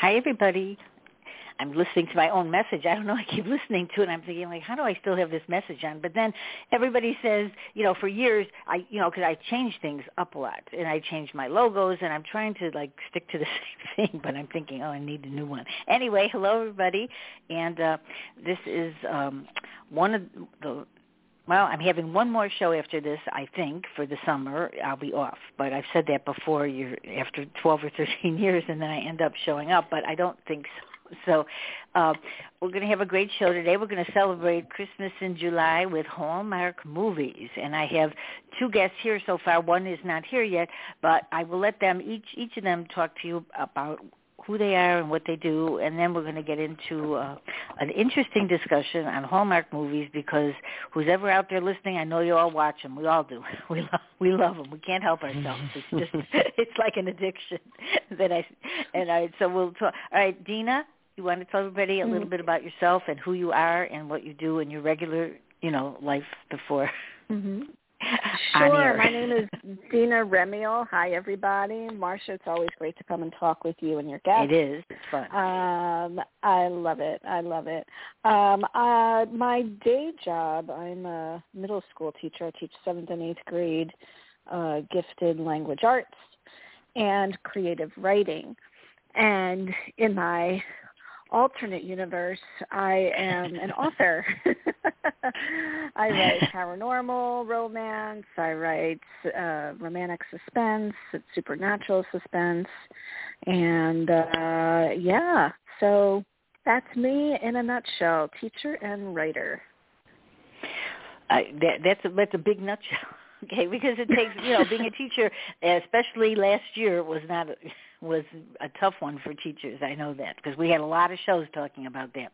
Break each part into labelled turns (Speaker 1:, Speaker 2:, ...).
Speaker 1: Hi, everybody. I'm listening to my own message. I don't know. I keep listening to it. and I'm thinking, like, how do I still have this message on? But then everybody says, you know, for years, I, you know, because I change things up a lot, and I change my logos, and I'm trying to like stick to the same thing. But I'm thinking, oh, I need a new one. Anyway, hello everybody, and uh, this is um, one of the well, I'm having one more show after this, I think, for the summer. I'll be off. But I've said that before, you're after 12 or 13 years and then I end up showing up, but I don't think so. So uh, we're going to have a great show today. We're going to celebrate Christmas in July with Hallmark movies, and I have two guests here so far. One is not here yet, but I will let them each each of them talk to you about who they are and what they do, and then we're going to get into uh, an interesting discussion on Hallmark movies because who's ever out there listening, I know you all watch them. We all do. We love we love them. We can't help ourselves. It's just it's like an addiction that I and I so we'll talk. All right, Deena, you want to tell everybody a little
Speaker 2: Mm-hmm.
Speaker 1: bit about yourself and who you are and what you do in your regular, you know, life before.
Speaker 2: Mm-hmm. Sure. My name is Deena Remeil. Hi, everybody. Marsha, it's always great to come and talk with you and your guests.
Speaker 1: It is. It's fun.
Speaker 2: Um, I love it. I love it. Um, uh, my day job, I'm a middle school teacher. I teach seventh and eighth grade uh, gifted language arts and creative writing. And in my alternate universe, I am an author. I write paranormal romance. I write uh, romantic suspense, supernatural suspense, and uh, yeah. So that's me in a nutshell: teacher and writer.
Speaker 1: I, that, that's a that's a big nutshell. Okay, because it takes you know being a teacher, especially last year was not a, was a tough one for teachers. I know that because we had a lot of shows talking about that.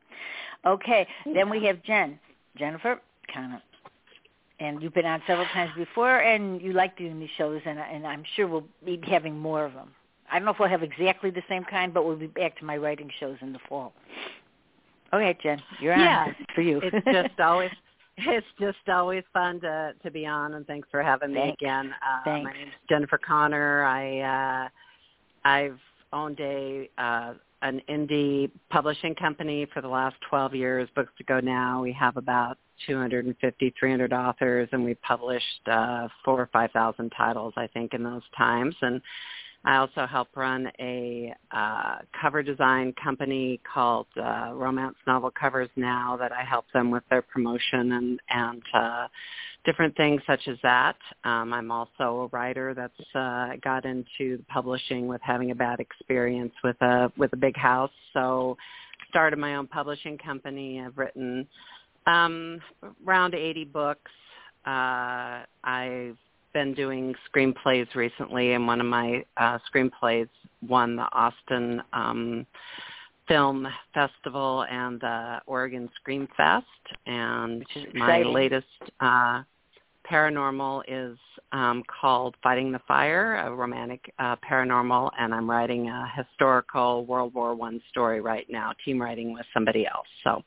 Speaker 1: Okay, then we have Jen, Jennifer Conner, and you've been on several times before, and you like doing these shows, and and I'm sure we'll be having more of them. I don't know if we'll have exactly the same kind, but we'll be back to my writing shows in the fall. Okay, Jen, you're on.
Speaker 3: Yeah,
Speaker 1: It's for you.
Speaker 3: it's just always it's just always fun to to be on and thanks for having me
Speaker 1: Thanks.
Speaker 3: again uh
Speaker 1: Thanks.
Speaker 3: my name's jennifer conner i uh i've owned a uh an indie publishing company for the last 12 years books to go now. We have about 250 300 authors and we published uh 4 or 5000 titles i think in those times. And I also help run a uh, cover design company called uh, Romance Novel Covers Now that I help them with their promotion and and uh, different things such as that. Um, I'm also a writer that's uh, got into publishing with having a bad experience with a with a big house, so started my own publishing company. I've written um, around 80 books. Uh, I've been doing screenplays recently, and one of my uh, screenplays won the Austin um, Film Festival and the Oregon Scream Fest. And my latest uh, paranormal is um, called Fighting the Fire, a romantic uh, paranormal, and I'm writing a historical World War One story right now, team writing with somebody else. So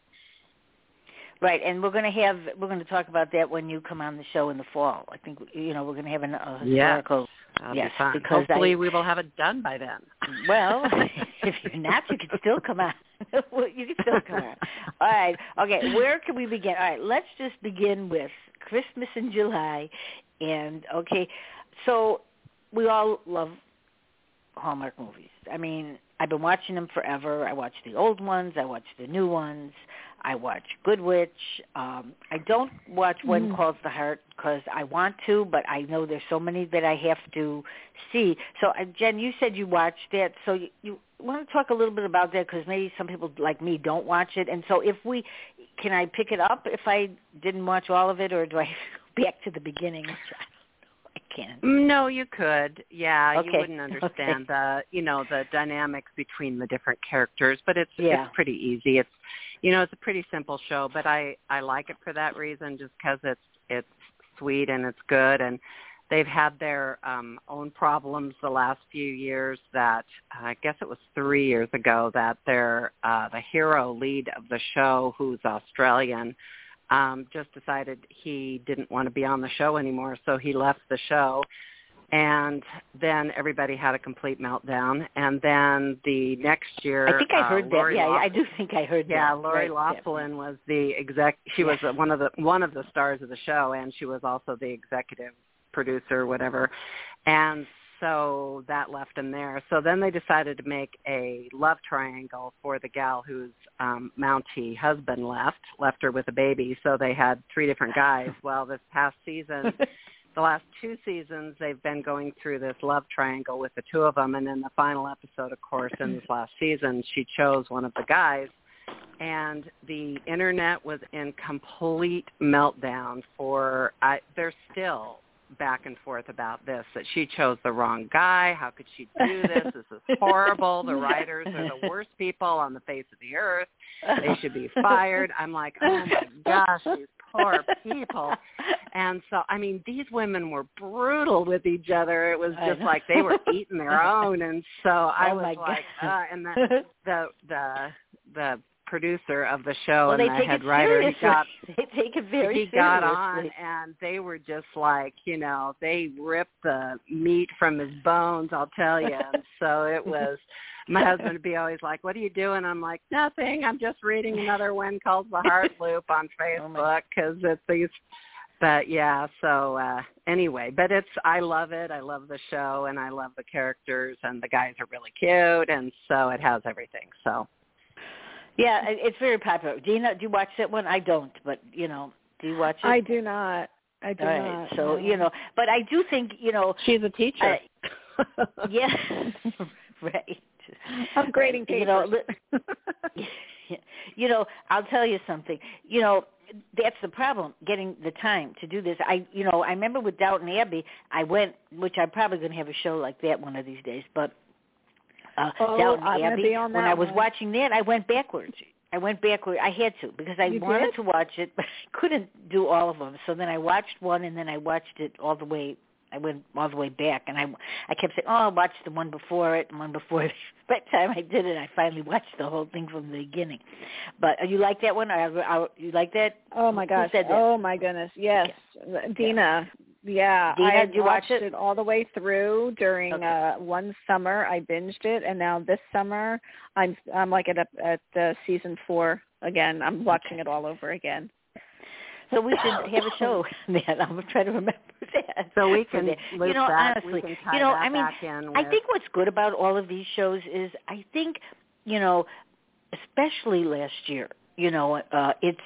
Speaker 1: Right, and we're going to have we're going to talk about that when you come on the show in the fall. I think you know we're going to have an, a historical.
Speaker 3: that'll
Speaker 1: Yes,
Speaker 3: be
Speaker 1: because
Speaker 3: Hopefully
Speaker 1: I-
Speaker 3: we will have it done by then.
Speaker 1: Well, if you're not, you can still come on. Well, you can still come on. All right. Okay. Where can we begin? All right. Let's just begin with Christmas in July, and okay. So we all love Hallmark movies. I mean, I've been watching them forever. I watch the old ones. I watch the new ones. I watch Good Witch. Um, I don't watch When
Speaker 2: Mm.
Speaker 1: Calls the Heart because I want to, but I know there's so many that I have to see. So, uh, Jen, you said you watched that. So you, you want to talk a little bit about that because maybe some people like me don't watch it. And so if we, can I pick it up if I didn't watch all of it or do I go back to the beginning? I don't know. I can't.
Speaker 3: No, you could. Yeah,
Speaker 1: Okay.
Speaker 3: you wouldn't understand the, you know, the dynamics between the different characters, but it's
Speaker 1: Yeah.
Speaker 3: it's pretty easy. It's, you know, it's a pretty simple show, but I I like it for that reason, just because it's it's sweet and it's good, and they've had their um own problems the last few years. That I guess it was three years ago that their uh the hero lead of the show, who's Australian, um, just decided he didn't want to be on the show anymore, so he left the show. And then everybody had a complete meltdown. And then the next year,
Speaker 1: I think I
Speaker 3: uh,
Speaker 1: heard that.
Speaker 3: Lori
Speaker 1: Yeah, I do think I heard
Speaker 3: yeah,
Speaker 1: that.
Speaker 3: Lori
Speaker 1: Right, yeah.
Speaker 3: Loughlin was the exec. She was uh one of the one of the stars of the show, and she was also the executive producer, whatever. And so that left him there. So then they decided to make a love triangle for the gal whose um, Mountie husband left, left her with a baby. So they had three different guys. Well, this past season, the last two seasons, they've been going through this love triangle with the two of them. And in the final episode, of course, in this last season, she chose one of the guys and the internet was in complete meltdown for I they're still back and forth about this that she chose the wrong guy. How could she do this? This is horrible. The writers are the worst people on the face of the earth. They should be fired. I'm like oh my gosh these poor people. And so i mean these women were brutal with each other. It was just like they were eating their own. And so i
Speaker 1: Oh,
Speaker 3: was like uh and the the the the producer of the show
Speaker 1: well,
Speaker 3: and the head
Speaker 1: it
Speaker 3: writer he got
Speaker 1: they take it very
Speaker 3: he got on and they were just like you know they ripped the meat from his bones i'll tell you and so it was my husband would be always like what are you doing? I'm like nothing. I'm just reading another one called the heart loop on
Speaker 1: Oh,
Speaker 3: facebook because it's these but yeah so uh anyway but it's i love it. I love the show and i love the characters and the guys are really cute and so it has everything so
Speaker 1: Yeah, it- it's very popular. Do you know? Do you watch that one? I don't, but you know, do you watch it?
Speaker 2: I do not. I do
Speaker 1: All right.
Speaker 2: not.
Speaker 1: So you know, but I do think you know.
Speaker 3: she's a teacher
Speaker 1: Yeah, right.
Speaker 2: I'm grading
Speaker 1: You know,
Speaker 2: papers.
Speaker 1: you know, I'll tell you something. You know, that's the problem, getting the time to do this. I, you know, I remember with Downton Abbey, I went, which I'm probably going to have a show like that one of these days, but uh,
Speaker 2: Oh,
Speaker 1: Downton
Speaker 2: I'm
Speaker 1: Abbey,
Speaker 2: be on
Speaker 1: when I was
Speaker 2: one.
Speaker 1: watching that, I went backwards. I went backward. I had to because I
Speaker 2: You
Speaker 1: wanted
Speaker 2: did?
Speaker 1: to watch it, but I couldn't do all of them. So then I watched one, and then I watched it all the way. I went all the way back, and I I kept saying, "Oh, I'll watch the one before it, and one before." It. By the time I did it, I finally watched the whole thing from the beginning. But uh, you like that one? I, I, you like that?
Speaker 2: Oh my gosh!
Speaker 1: that?
Speaker 2: Oh my goodness! Yes, Deena. Yeah,
Speaker 1: Deena,
Speaker 2: I
Speaker 1: did you watch
Speaker 2: watched
Speaker 1: it?
Speaker 2: all the way through during
Speaker 1: Okay.
Speaker 2: uh one summer. I binged it, and now this summer I'm I'm like at a, at uh, season four again. I'm watching it all over again.
Speaker 1: So we should have a show. then. I'm trying to remember that.
Speaker 3: So we can
Speaker 1: you know,
Speaker 3: that.
Speaker 1: honestly,
Speaker 3: we can tie
Speaker 1: you know, I mean,
Speaker 3: back.
Speaker 1: I think what's good about all of these shows is I think, you know, especially last year, you know, uh it's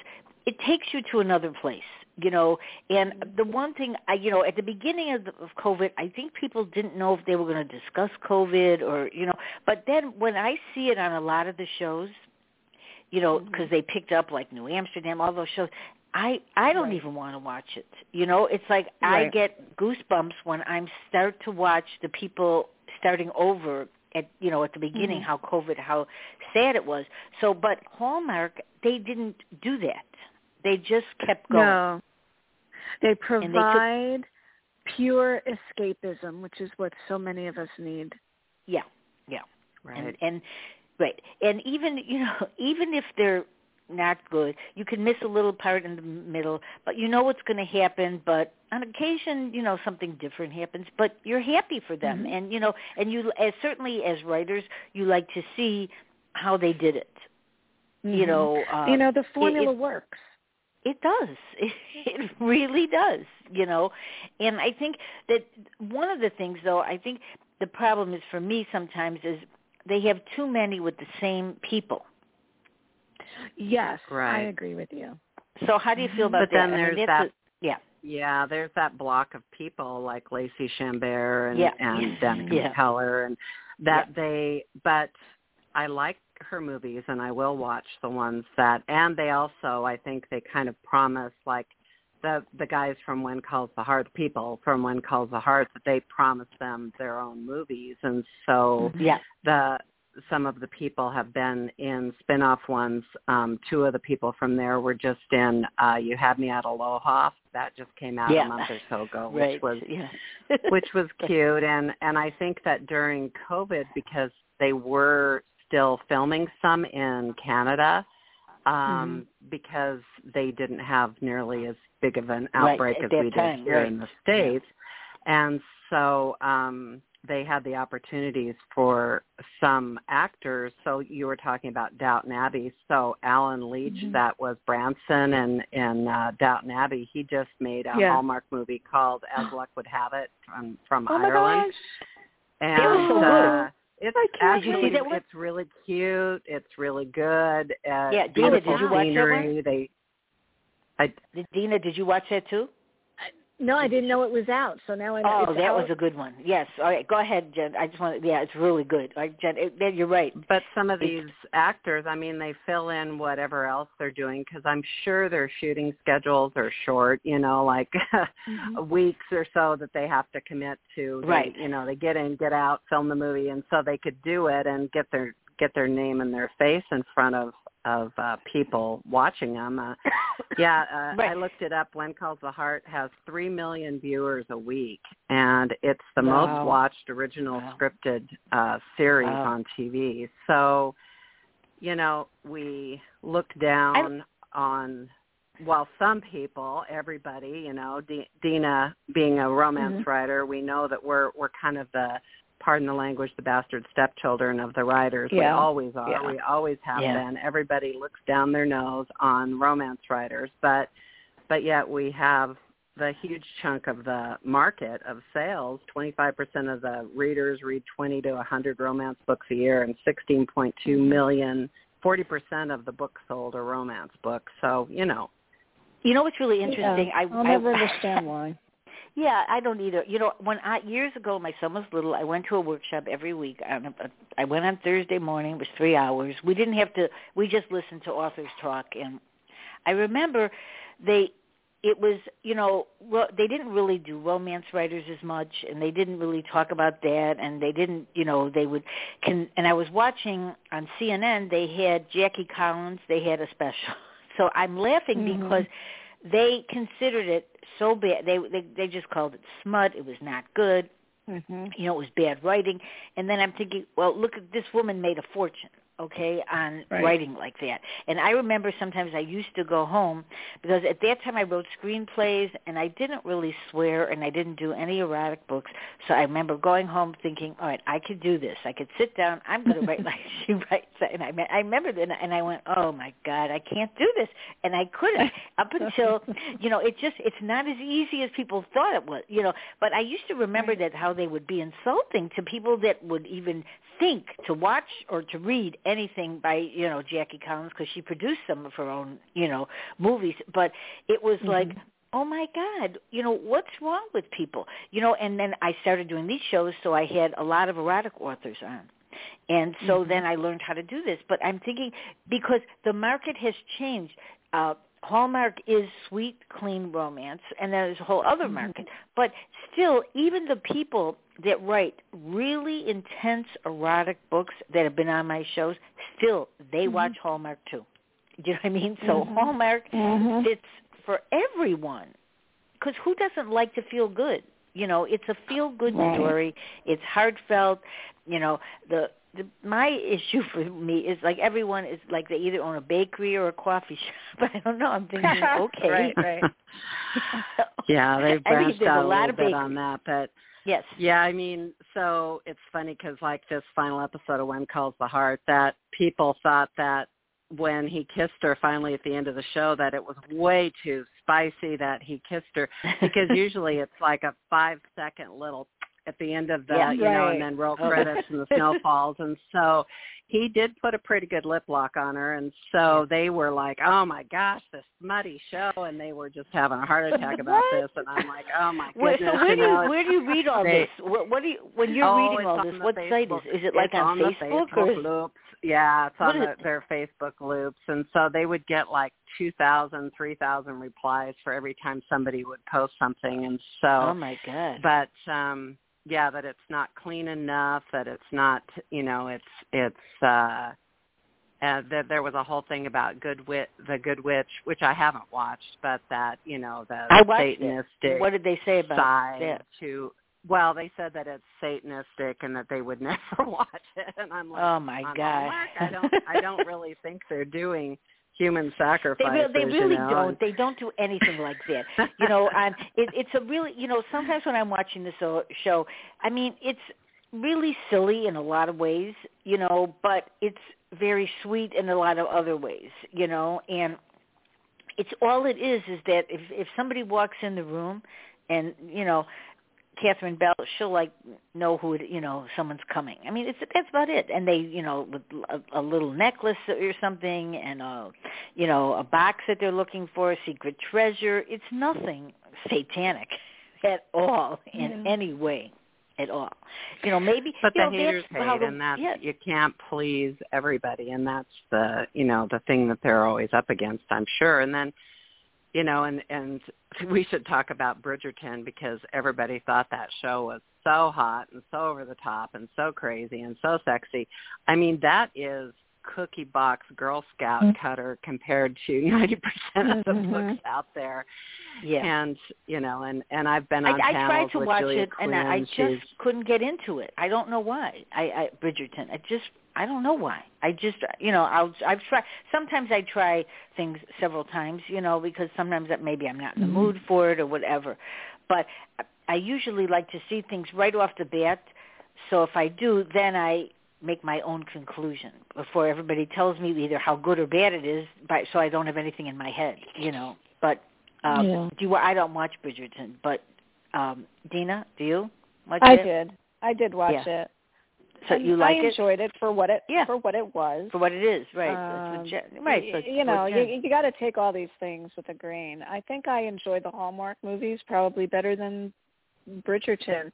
Speaker 1: it takes you to another place, you know. And the one thing I you know, at the beginning of, the, of COVID, I think people didn't know if they were going to discuss COVID or, you know, but then when I see it on a lot of the shows, you know, because they picked up like New Amsterdam, all those shows. I I don't
Speaker 2: Right.
Speaker 1: even want to watch it. You know, it's like I get goosebumps when I'm start to watch the people starting over at you know at the beginning
Speaker 2: Mhm.
Speaker 1: how COVID how sad it was. So, but Hallmark they didn't do that. They just kept going.
Speaker 2: No, they
Speaker 1: they took-
Speaker 2: provide pure escapism, which is what so many of us need.
Speaker 1: Yeah, yeah.
Speaker 3: right.
Speaker 1: And and right. And even you know, even if they're not good, you can miss a little part in the middle, but you know what's going to happen. But on occasion, you know, something different happens. But you're happy for them,
Speaker 2: Mhm.
Speaker 1: and you know, and you as certainly as writers, you like to see how they did it. You
Speaker 2: Mhm.
Speaker 1: know, uh,
Speaker 2: you know the formula
Speaker 1: it-
Speaker 2: works.
Speaker 1: It does. It really does, you know. And I think that one of the things though, I think the the problem is for me sometimes is they have too many with the same people.
Speaker 2: Yes,
Speaker 3: Right.
Speaker 2: I agree with you.
Speaker 1: So how do you feel about
Speaker 3: But then
Speaker 1: that? I mean,
Speaker 3: there's that-
Speaker 1: a- yeah.
Speaker 3: Yeah, there's that block of people like Lacey Chabert and
Speaker 1: Yeah.
Speaker 3: and Danica
Speaker 1: Yeah.
Speaker 3: McKellar and that they but I like her movies and I will watch the ones that and they also I think they kind of promise like the the guys from When Calls the Heart, people from When Calls the Heart that they promise them their own movies and so
Speaker 1: Yeah.
Speaker 3: the some of the people have been in spin-off ones. Um, two of the people from there were just in uh, You Had Me at Aloha. That just came out
Speaker 1: Yeah.
Speaker 3: a month or so ago,
Speaker 1: right.
Speaker 3: which was
Speaker 1: yeah.
Speaker 3: which was cute. And and I think that during COVID, because they were still filming some in Canada, um, because they didn't have nearly as big of an outbreak
Speaker 1: at
Speaker 3: as we did here
Speaker 1: right.
Speaker 3: in the states, and so um, they had the opportunities for some actors. So you were talking about Downton Abbey. So Allen Leech,
Speaker 2: Mhm.
Speaker 3: that was Branson and in uh, Downton Abbey, he just made a
Speaker 2: Yeah.
Speaker 3: Hallmark movie called As Luck Would Have It from from
Speaker 2: Oh
Speaker 3: Ireland. And
Speaker 1: so
Speaker 3: uh, it's
Speaker 2: I can't
Speaker 1: Did see
Speaker 3: actually it's really cute. It's really good. Uh,
Speaker 1: Yeah,
Speaker 3: Deena,
Speaker 1: did you watch that
Speaker 3: scenery. They I
Speaker 1: Did- Deena, did you watch that too?
Speaker 2: No, I didn't know it was out. So now I know.
Speaker 1: Oh,
Speaker 2: it's
Speaker 1: that
Speaker 2: out.
Speaker 1: was a good one. Yes. All right, go ahead, Jen. I just want to, yeah, it's really good. All right, Jen, it, that- you're right.
Speaker 3: But some of
Speaker 1: It's-
Speaker 3: these actors, I mean, they fill in whatever else they're doing because I'm sure their shooting schedules are short. You know, like
Speaker 2: Mhm.
Speaker 3: weeks or so that they have to commit to. They,
Speaker 1: Right.
Speaker 3: You know, they get in, get out, film the movie, and so they could do it and get their get their name and their face in front of of uh, people watching them. Uh, yeah, uh,
Speaker 1: Right.
Speaker 3: I looked it up. When Calls the Heart has three million viewers a week, and it's the
Speaker 1: Wow.
Speaker 3: most watched original
Speaker 1: Wow.
Speaker 3: scripted uh, series
Speaker 1: Wow.
Speaker 3: on TV. So, you know, we look down on. Well, some people, everybody, you know, D- Deena being a romance
Speaker 1: Mm-hmm.
Speaker 3: writer, we know that we're we're kind of the pardon the language, the bastard stepchildren of the writers. We always are.
Speaker 2: Yeah.
Speaker 3: We always have
Speaker 1: Yeah.
Speaker 3: been. Everybody looks down their nose on romance writers, but but yet we have the huge chunk of the market of sales. 25% of the readers read 20 to 100 romance books a year and 16.2 mm-hmm. million 40% of the books sold are romance books. So, you know,
Speaker 1: You know what's really interesting?
Speaker 2: Yeah.
Speaker 1: I
Speaker 2: I'll
Speaker 1: I-
Speaker 2: never understand why.
Speaker 1: Yeah, I don't either. You know, when I years ago, my son was little. I went to a workshop every week. I, I went on Thursday morning. It was three hours. We didn't have to. We just listened to authors talk, and I remember they. It was, you know, ro- they didn't really do romance writers as much, and they didn't really talk about that, and they didn't, you know, they would. Can and I was watching on CNN. They had Jackie Collins. They had a special. So I'm laughing
Speaker 2: Mhm.
Speaker 1: because they considered it so bad. They they they just called it smut. It was not good.
Speaker 2: Mhm.
Speaker 1: You know, it was bad writing. And then I'm thinking, well, look at this woman made a fortune, okay, on
Speaker 2: Right.
Speaker 1: writing like that. And I remember sometimes I used to go home because at that time I wrote screenplays and I didn't really swear and I didn't do any erotic books. So I remember going home thinking, all right, I could do this. I could sit down. I'm going to write like she writes. And I I remember that and I went, oh my god, I can't do this. And I couldn't up until you know it just it's not as easy as people thought it was you know but i used to remember that how they would be insulting to people that would even think to watch or to read anything by you know jackie collins because she produced some of her own you know movies but it was mm-hmm. like oh my god you know what's wrong with people you know and then i started doing these shows so i had a lot of erotic authors on and so mm-hmm. then I learned how to do this. But I'm thinking because the market has changed. Uh, Hallmark is sweet, clean romance, and there's a whole other mm-hmm. market. But still, even the people that write really intense erotic books that have been on my shows, still they watch Hallmark too. Do you know what I mean? So
Speaker 2: Mhm.
Speaker 1: Hallmark
Speaker 2: Mhm.
Speaker 1: fits for everyone. Because who doesn't like to feel good? You know, it's a feel good
Speaker 2: Right.
Speaker 1: story. It's heartfelt. You know, the, the my issue for me is like everyone is like they either own a bakery or a coffee shop. I don't know. I'm thinking, okay,
Speaker 2: Right, right.
Speaker 3: yeah, they've
Speaker 1: I mean,
Speaker 3: branched
Speaker 1: a
Speaker 3: out a,
Speaker 1: lot
Speaker 3: little
Speaker 1: of
Speaker 3: bit on that, but
Speaker 1: Yes.
Speaker 3: Yeah, I mean, so it's funny because like this final episode of When Calls the Heart, that people thought that when he kissed her finally at the end of the show that it was way too spicy that he kissed her because usually it's like a five second little at the end of the
Speaker 1: Yeah.
Speaker 3: you know and then roll
Speaker 1: Oh.
Speaker 3: credits and the snow falls and so he did put a pretty good lip lock on her and so they were like oh my gosh this smutty show and they were just having a heart attack about this and i'm like oh my
Speaker 1: Where,
Speaker 3: goodness
Speaker 1: so where do
Speaker 3: you know,
Speaker 1: you where do you read all
Speaker 3: they-
Speaker 1: this? What, what do you when you're
Speaker 3: oh,
Speaker 1: reading all this?
Speaker 3: the
Speaker 1: What site is?
Speaker 3: Facebook-
Speaker 1: Is it like
Speaker 3: it's
Speaker 1: on,
Speaker 3: the
Speaker 1: Facebook
Speaker 3: Facebook
Speaker 1: or?
Speaker 3: loops yeah it's on the,
Speaker 1: it?
Speaker 3: their facebook loops and so they would get like two thousand three thousand replies for every time somebody would post something and so
Speaker 1: Oh my god!
Speaker 3: but um yeah that it's not clean enough that it's not you know it's it's uh uh, that there was a whole thing about good wit the good witch which i haven't watched but that you know the
Speaker 1: I watched it. What did they say about it?
Speaker 3: to well they said that it's satanistic and that they would never watch it and i'm like
Speaker 1: Oh my god!
Speaker 3: I don't i don't really think they're doing human
Speaker 1: They,
Speaker 3: sacrifices
Speaker 1: they really
Speaker 3: you know?
Speaker 1: don't. They don't do anything like that. You know, um, it, it's a really, you know, sometimes when I'm watching this uh, show, I mean, it's really silly in a lot of ways, you know, but it's very sweet in a lot of other ways, you know, and it's all it is is that if if somebody walks in the room and you know Catherine Bell, she'll like know who it, you know someone's coming. I mean, it's that's about it. And they, you know, with a, a little necklace or something, and a, you know, a box that they're looking for, a secret treasure. It's nothing satanic at all in
Speaker 2: Yeah.
Speaker 1: any way at all. You know, maybe
Speaker 3: But the
Speaker 1: know,
Speaker 3: haters hate,
Speaker 1: the,
Speaker 3: and that's
Speaker 1: yeah,
Speaker 3: you can't please everybody, and that's the you know the thing that they're always up against, I'm sure. And then, you know, and and we should talk about Bridgerton because everybody thought that show was so hot and so over the top and so crazy and so sexy. I mean, that is cookie box Girl Scout
Speaker 1: Mm-hmm.
Speaker 3: cutter compared to ninety percent of the
Speaker 2: Mhm.
Speaker 3: books out there.
Speaker 1: yeah.
Speaker 3: And you know, and and I've been
Speaker 1: I,
Speaker 3: on
Speaker 1: I
Speaker 3: panels
Speaker 1: tried to
Speaker 3: with
Speaker 1: watch
Speaker 3: Julia
Speaker 1: it and I, I just
Speaker 3: She's-
Speaker 1: couldn't get into it. I don't know why. I, I Bridgerton. I just I don't know why. I just you know I'll I've tried. Sometimes I try things several times, you know, because sometimes that maybe I'm not in the
Speaker 2: Mhm.
Speaker 1: mood for it or whatever. But I- I usually like to see things right off the bat. So if I do, then I make my own conclusion before everybody tells me either how good or bad it is, by, so I don't have anything in my head, you know. But um,
Speaker 2: Yeah.
Speaker 1: do you, I don't watch Bridgerton, but um, Deena, do you? Watch
Speaker 2: I
Speaker 1: it?
Speaker 2: did. I did watch
Speaker 1: Yeah.
Speaker 2: it.
Speaker 1: So you like
Speaker 2: I enjoyed it for what it
Speaker 1: Yeah.
Speaker 2: for what it was.
Speaker 1: for what it is, right?
Speaker 2: Um,
Speaker 1: That's right. that's
Speaker 2: you know, you, you got to take all these things with a grain. I think I enjoy the Hallmark movies probably better than Bridgerton.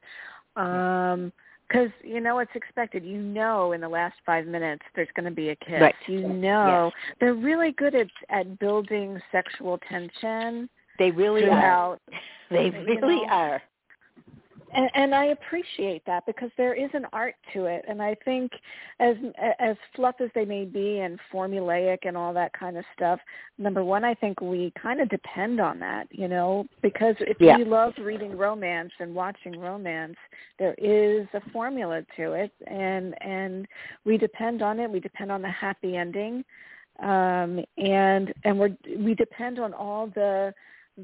Speaker 2: Um because you know it's expected. You know, in the last five minutes, there's going to be a kiss.
Speaker 1: Right.
Speaker 2: You know, they're really good at at building sexual tension
Speaker 1: they really are. They
Speaker 2: you
Speaker 1: really
Speaker 2: know.
Speaker 1: are.
Speaker 2: And, and I appreciate that because there is an art to it, and I think as as fluff as they may be and formulaic and all that kind of stuff, number one, I think we kind of depend on that, you know, because if
Speaker 1: Yeah.
Speaker 2: you love reading romance and watching romance, there is a formula to it, and and we depend on it. We depend on the happy ending, um, and and we're we depend on all the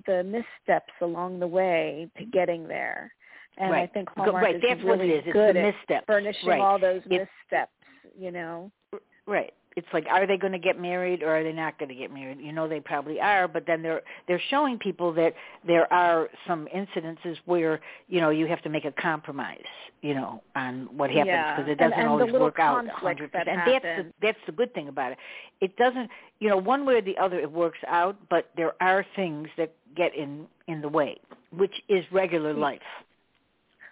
Speaker 2: the missteps along the way to getting there. And I
Speaker 1: Right.
Speaker 2: think
Speaker 1: Go-
Speaker 2: Hallmark
Speaker 1: right.
Speaker 2: is
Speaker 1: That's what
Speaker 2: really
Speaker 1: it is. It's
Speaker 2: good
Speaker 1: the
Speaker 2: at furnishing
Speaker 1: right.
Speaker 2: all those
Speaker 1: It's-
Speaker 2: missteps, you know.
Speaker 1: Right. It's like, are they going to get married or are they not going to get married? You know, they probably are, but then they're they're showing people that there are some incidences where you know you have to make a compromise, you know, on what happens
Speaker 2: Yeah.
Speaker 1: because it doesn't
Speaker 2: and the
Speaker 1: always work out hundred
Speaker 2: that
Speaker 1: percent. And that's the that's the good thing about it. It doesn't, you know, one way or the other it works out, but there are things that get in in the way, which is regular life.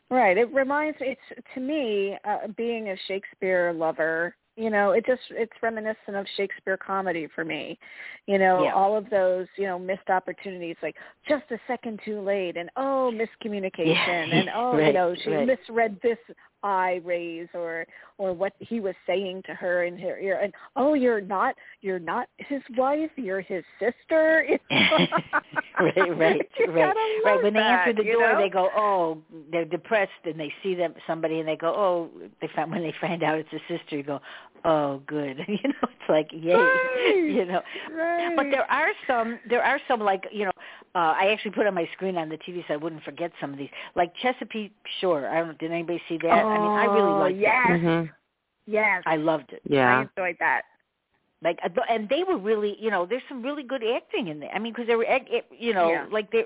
Speaker 2: Right. It reminds it's to me uh, being a Shakespeare lover. You know, it just it's reminiscent of Shakespeare comedy for me. You know,
Speaker 1: Yeah.
Speaker 2: all of those you know missed opportunities, like just a second too late, and oh miscommunication,
Speaker 1: Yeah.
Speaker 2: and oh you know she
Speaker 1: right.
Speaker 2: misread this eye raise or or what he was saying to her in her ear, and oh you're not you're not his wife, you're his sister.
Speaker 1: right, right, right, right. When they
Speaker 2: that,
Speaker 1: answer the door,
Speaker 2: know?
Speaker 1: they go, "Oh, they're depressed," and they see them somebody, and they go, "Oh." They find when they find out it's a sister, you go, "Oh, good." you know, it's like, yay,
Speaker 2: Right.
Speaker 1: you know.
Speaker 2: Right.
Speaker 1: But there are some, there are some like you know, uh, I actually put on my screen on the TV so I wouldn't forget some of these, like Chesapeake Shore. I don't. know, Did anybody see that? I mean, I really
Speaker 2: Oh,
Speaker 1: liked
Speaker 2: yes.
Speaker 1: that.
Speaker 3: Mhm.
Speaker 2: Yes.
Speaker 1: I loved it.
Speaker 3: Yeah.
Speaker 2: I enjoyed that.
Speaker 1: Like, uh, and they were really, you know, there's some really good acting in there. I mean, because they were, act- you know,
Speaker 2: Yeah.
Speaker 1: like they,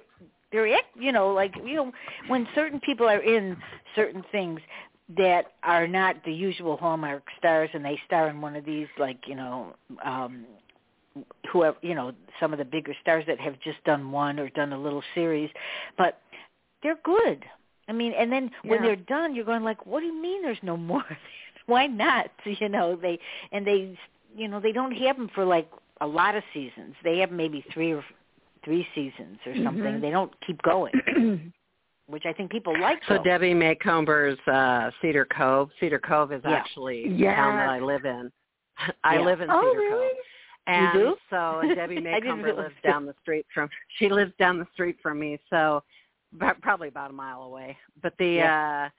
Speaker 1: they're you know like you know when certain people are in certain things that are not the usual Hallmark stars and they star in one of these like you know um whoever you know some of the bigger stars that have just done one or done a little series but they're good i mean and then
Speaker 2: Yeah.
Speaker 1: when they're done you're going like what do you mean there's no more why not you know they and they you know they don't have them for like a lot of seasons they have maybe three or three seasons or something
Speaker 2: Mhm.
Speaker 1: they don't keep going which i think people like
Speaker 3: So
Speaker 1: though.
Speaker 3: Debbie Macomber's uh, Cedar Cove. Cedar Cove is
Speaker 1: Yeah.
Speaker 3: actually the town that I live in. I
Speaker 1: Yeah.
Speaker 3: live in
Speaker 2: oh,
Speaker 3: Cedar
Speaker 2: really?
Speaker 3: Cove. And
Speaker 1: do?
Speaker 3: so Debbie
Speaker 1: I didn't Macomber
Speaker 3: lives down the street from she lives down the street from me, so about- probably about a mile away. But the uh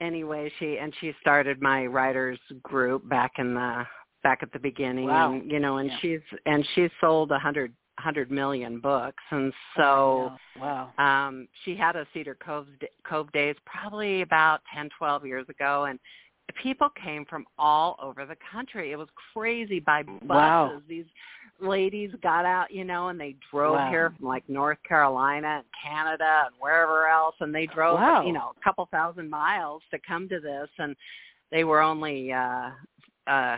Speaker 3: anyway, she and she started my writers group back in the back at the beginning
Speaker 1: Wow.
Speaker 3: and you know and
Speaker 1: Yeah.
Speaker 3: she's and she's sold a hundred hundred million books and so
Speaker 1: wow
Speaker 3: um she had a cedar cove cove days probably about ten twelve years ago and people came from all over the country it was crazy by buses
Speaker 1: Wow.
Speaker 3: these ladies got out you know and they drove
Speaker 1: Wow.
Speaker 3: here from like north carolina and canada and wherever else and they drove
Speaker 1: Wow.
Speaker 3: you know a couple thousand miles to come to this and they were only uh uh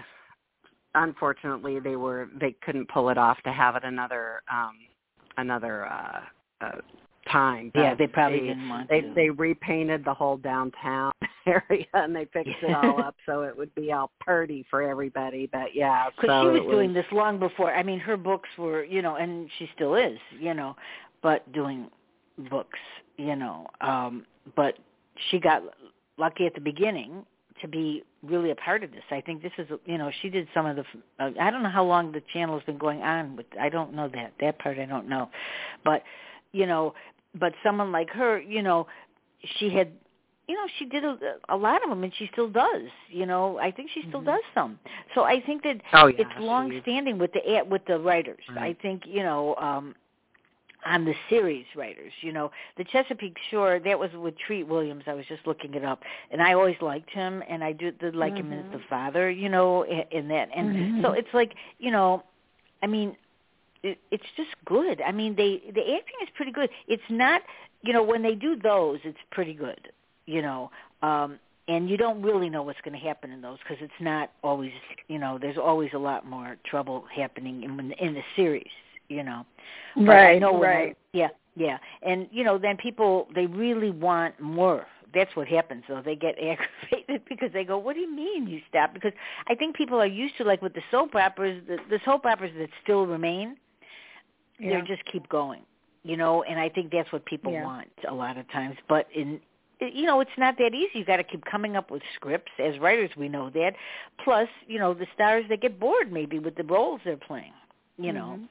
Speaker 3: unfortunately they were they couldn't pull it off to have it another um another uh, uh time
Speaker 1: yeah they probably
Speaker 3: they,
Speaker 1: didn't want
Speaker 3: they
Speaker 1: to
Speaker 3: they repainted the whole downtown area and they fixed it all up so it would be all purty for everybody but yeah
Speaker 1: because
Speaker 3: so
Speaker 1: she was
Speaker 3: it
Speaker 1: doing this long before. I mean, her books were, you know, and she still is, you know, but doing books, you know. Um, but she got lucky at the beginning to be really a part of this. I think this is, you know, she did some of the. Uh, I don't know how long the channel has been going on, but I don't know that that part. I don't know, but you know, but someone like her, you know, she had you know she did a, a lot of them and she still does you know i think she still
Speaker 3: Mhm.
Speaker 1: does some so i think that
Speaker 3: oh yeah
Speaker 1: it's long standing with the with the writers.
Speaker 3: Right.
Speaker 1: I think you know um on the series writers, you know, the Chesapeake Shore that was with Treat Williams. I was just looking it up, and I always liked him, and I did, did like him as
Speaker 2: Mhm.
Speaker 1: the father, you know, in, in that. And
Speaker 2: Mhm.
Speaker 1: so it's like you know, I mean, it, it's just good. I mean, they the acting is pretty good. It's not, you know, when they do those, it's pretty good, you know. Um and you don't really know what's going to happen in those because it's not always, you know, there's always a lot more trouble happening in in the series, you know. But I
Speaker 2: Right,
Speaker 1: know I-
Speaker 2: right.
Speaker 1: yeah, yeah, and you know, then people they really want more. That's what happens, though. They get aggravated because they go, "What do you mean you stop?" Because I think people are used to like with the soap operas, the, the soap operas that still remain,
Speaker 2: Yeah.
Speaker 1: they just keep going, you know. And I think that's what people
Speaker 2: Yeah.
Speaker 1: want a lot of times. But in you know, it's not that easy. You got to keep coming up with scripts. As writers, we know that. Plus, you know, the stars they get bored maybe with the roles they're playing. You know,
Speaker 2: Mhm.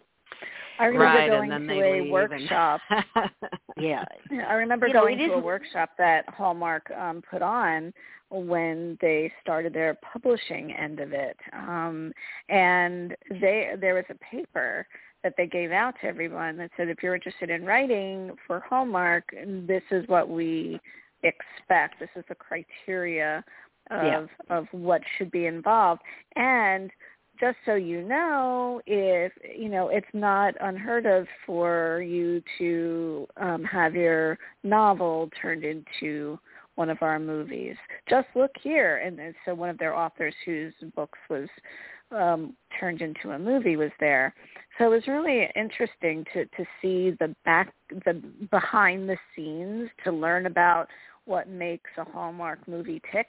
Speaker 2: I remember
Speaker 3: right
Speaker 2: going
Speaker 3: and then
Speaker 2: to
Speaker 3: they
Speaker 2: a
Speaker 3: leave and-
Speaker 2: workshop.
Speaker 1: yeah.
Speaker 2: Yeah, I remember
Speaker 1: You know,
Speaker 2: going
Speaker 1: it
Speaker 2: to a workshop that Hallmark um, put on when they started their publishing end of it, um, and they there was a paper that they gave out to everyone that said if you're interested in writing for Hallmark, this is what we expect. This is the criteria of
Speaker 1: Yeah.
Speaker 2: of what should be involved, and just so you know, if you know, it's not unheard of for you to um, have your novel turned into one of our movies. Just look here, and so one of their authors whose books was um, turned into a movie was there. So it was really interesting to to see the back the behind the scenes to learn about what makes a Hallmark movie tick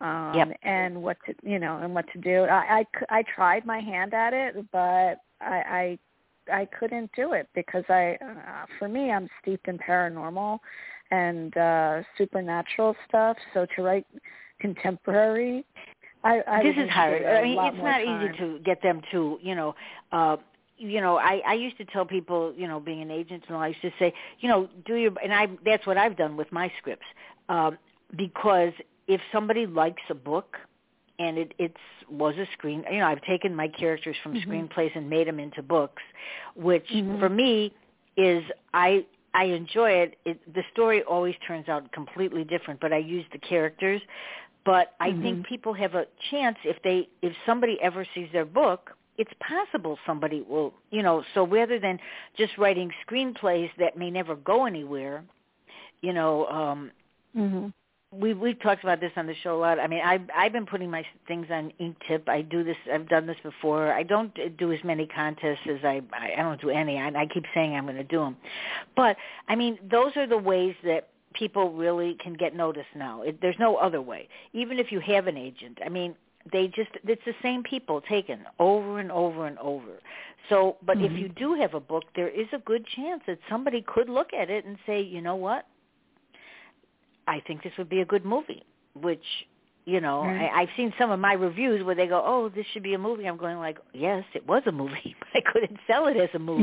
Speaker 2: um
Speaker 1: Yep.
Speaker 2: and what to you know and what to do I, I c- I tried my hand at it but I I I couldn't do it because I uh, for me I'm steeped in paranormal and uh supernatural stuff so to write contemporary I, I
Speaker 1: this is hard.
Speaker 2: give it a
Speaker 1: I mean, it's not
Speaker 2: time.
Speaker 1: easy to get them to, you know, uh you know, I I used to tell people, you know, being an agent and all, I used to say, you know, do your and I that's what I've done with my scripts. Um because if somebody likes a book and it it's was a screen, you know, I've taken my characters from
Speaker 2: Mhm.
Speaker 1: screenplays and made them into books, which
Speaker 2: Mhm.
Speaker 1: for me is I I enjoy it. it. The story always turns out completely different, but I use the characters. But I think
Speaker 2: Mhm.
Speaker 1: people have a chance if they if somebody ever sees their book it's possible somebody will, you know, so rather than just writing screenplays that may never go anywhere, you know, um
Speaker 2: mhm
Speaker 1: we we've talked about this on the show a lot. I mean, I've I've been putting my things on Inktip. I do this. I've done this before. I don't do as many contests as I I don't do any. I, I keep saying I'm going to do them, but I mean, those are the ways that people really can get noticed now. It, there's no other way. Even if you have an agent, I mean, they just it's the same people taken over and over and over. So, but
Speaker 2: Mhm.
Speaker 1: if you do have a book, there is a good chance that somebody could look at it and say, you know what, I think this would be a good movie. Which, you know,
Speaker 2: Right.
Speaker 1: I, I've seen some of my reviews where they go, oh, this should be a movie. I'm going like, yes, it was a movie, but I couldn't sell it as a movie.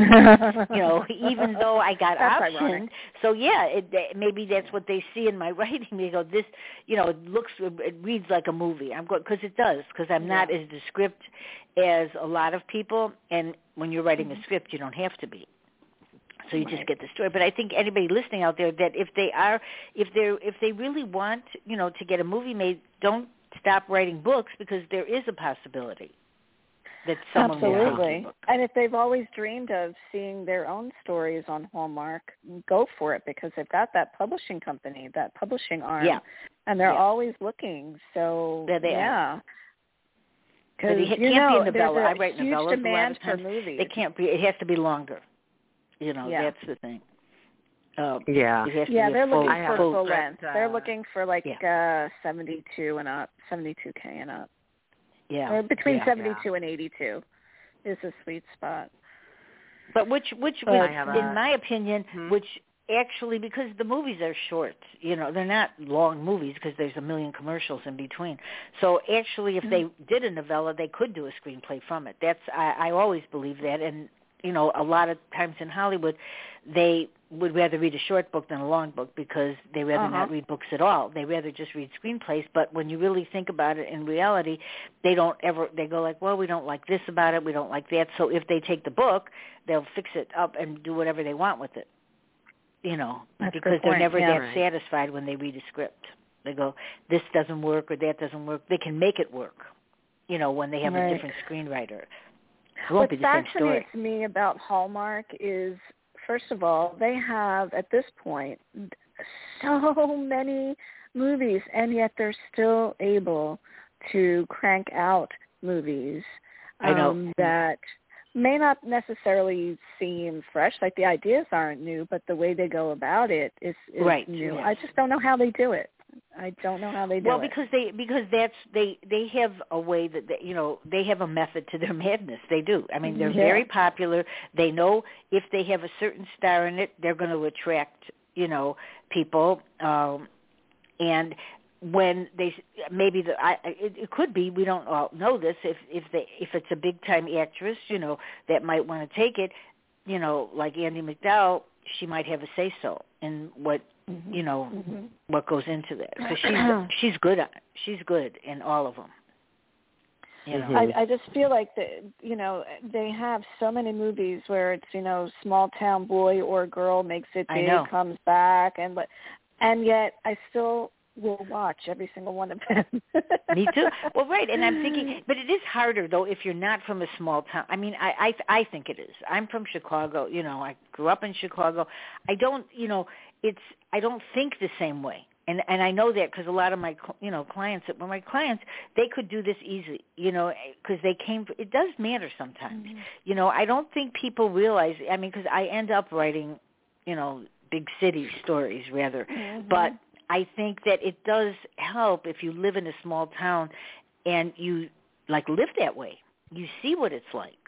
Speaker 1: you know, even though I got
Speaker 2: That's
Speaker 1: optioned.
Speaker 2: ironic.
Speaker 1: So yeah, it, it- maybe that's what they see in my writing. They go, this, you know, it looks, it reads like a movie. I'm going because it does because I'm not as descript as a lot of people. And when you're writing
Speaker 2: Mhm.
Speaker 1: a script, you don't have to be. So you just get the story. But I think anybody listening out there that if they are, if they're, if they really want, you know, to get a movie made, don't stop writing books because there is a possibility that someone will take your
Speaker 2: Absolutely. And if they've always dreamed of seeing their own stories on Hallmark, go for it because they've got that publishing company, that publishing arm,
Speaker 1: Yeah.
Speaker 2: and they're
Speaker 1: Yeah.
Speaker 2: always looking. So
Speaker 1: There they are.
Speaker 2: yeah.
Speaker 1: It
Speaker 2: Because
Speaker 1: can't
Speaker 2: you
Speaker 1: be
Speaker 2: know,
Speaker 1: a novella. I write
Speaker 2: huge
Speaker 1: novellas a lot of times.
Speaker 2: for movies.
Speaker 1: It can't be. It has to be longer. You know,
Speaker 2: Yeah.
Speaker 1: that's the thing. Uh,
Speaker 3: Yeah.
Speaker 1: it has to
Speaker 2: yeah, they're
Speaker 1: full,
Speaker 2: looking
Speaker 3: I
Speaker 2: for
Speaker 3: a
Speaker 2: full
Speaker 3: script,
Speaker 2: length. they're
Speaker 3: uh,
Speaker 2: looking for like uh 72 and up, 72k and up,
Speaker 1: Yeah.
Speaker 2: or between
Speaker 1: yeah.
Speaker 2: 72 and 82 is a sweet spot.
Speaker 1: But which, which,
Speaker 2: But,
Speaker 1: which
Speaker 3: have
Speaker 1: in
Speaker 3: a-
Speaker 1: my opinion,
Speaker 3: Hmm?
Speaker 1: which actually, because the movies are short, you know, they're not long movies because there's a million commercials in between. So actually, if they did a novella, they could do a screenplay from it. That's I, I always believe that, and you know, a lot of times in Hollywood, they would rather read a short book than a long book because they rather
Speaker 2: Uh-huh.
Speaker 1: not read books at all. They rather just read screenplays. But when you really think about it, in reality, they don't ever. They go like, well, we don't like this about it, we don't like that. So if they take the book, they'll fix it up and do whatever they want with it. You know,
Speaker 2: That's
Speaker 1: because they're never
Speaker 2: yeah.
Speaker 1: that
Speaker 3: Right.
Speaker 1: satisfied when they read a script. They go, this doesn't work or that doesn't work. They can make it work. You know, when they have
Speaker 2: Right.
Speaker 1: a different screenwriter.
Speaker 2: What
Speaker 1: the story.
Speaker 2: fascinates me about Hallmark is, first of all, they have at this point so many movies, and yet they're still able to crank out movies
Speaker 1: I know.
Speaker 2: um, that may not necessarily seem fresh. Like the ideas aren't new, but the way they go about it is, is
Speaker 1: Right,
Speaker 2: new.
Speaker 1: yes.
Speaker 2: I just don't know how they do it. I don't know how they do
Speaker 1: well,
Speaker 2: it.
Speaker 1: Well, because they because that's they they have a way that they, you know they have a method to their madness. They do. I mean, they're
Speaker 2: Yeah.
Speaker 1: very popular. They know if they have a certain star in it, they're going to attract you know people. Um, and when they maybe the I it, it could be we don't all know this if if they if it's a big time actress you know that might want to take it you know like Andie MacDowell she might have a say so in what. You know
Speaker 2: Mhm.
Speaker 1: what goes into that because she's she's good at she's good in all of them you know.
Speaker 2: I, I just feel like that you know they have so many movies where it's you know small town boy or girl makes it big comes back and but and yet I still will watch every single one of them.
Speaker 1: Me too. Well, right, and I'm thinking, but it is harder though if you're not from a small town. I mean, I I I think it is. I'm from Chicago. You know, I grew up in Chicago. I don't, you know, it's I don't think the same way, and and I know that because a lot of my you know clients, well, my clients, they could do this easy, you know, because they came. It does matter sometimes. You know, I don't think people realize. I mean, because I end up writing, you know, big city stories rather,
Speaker 2: Mhm.
Speaker 1: but I think that it does help if you live in a small town and you like live that way. You see what it's like.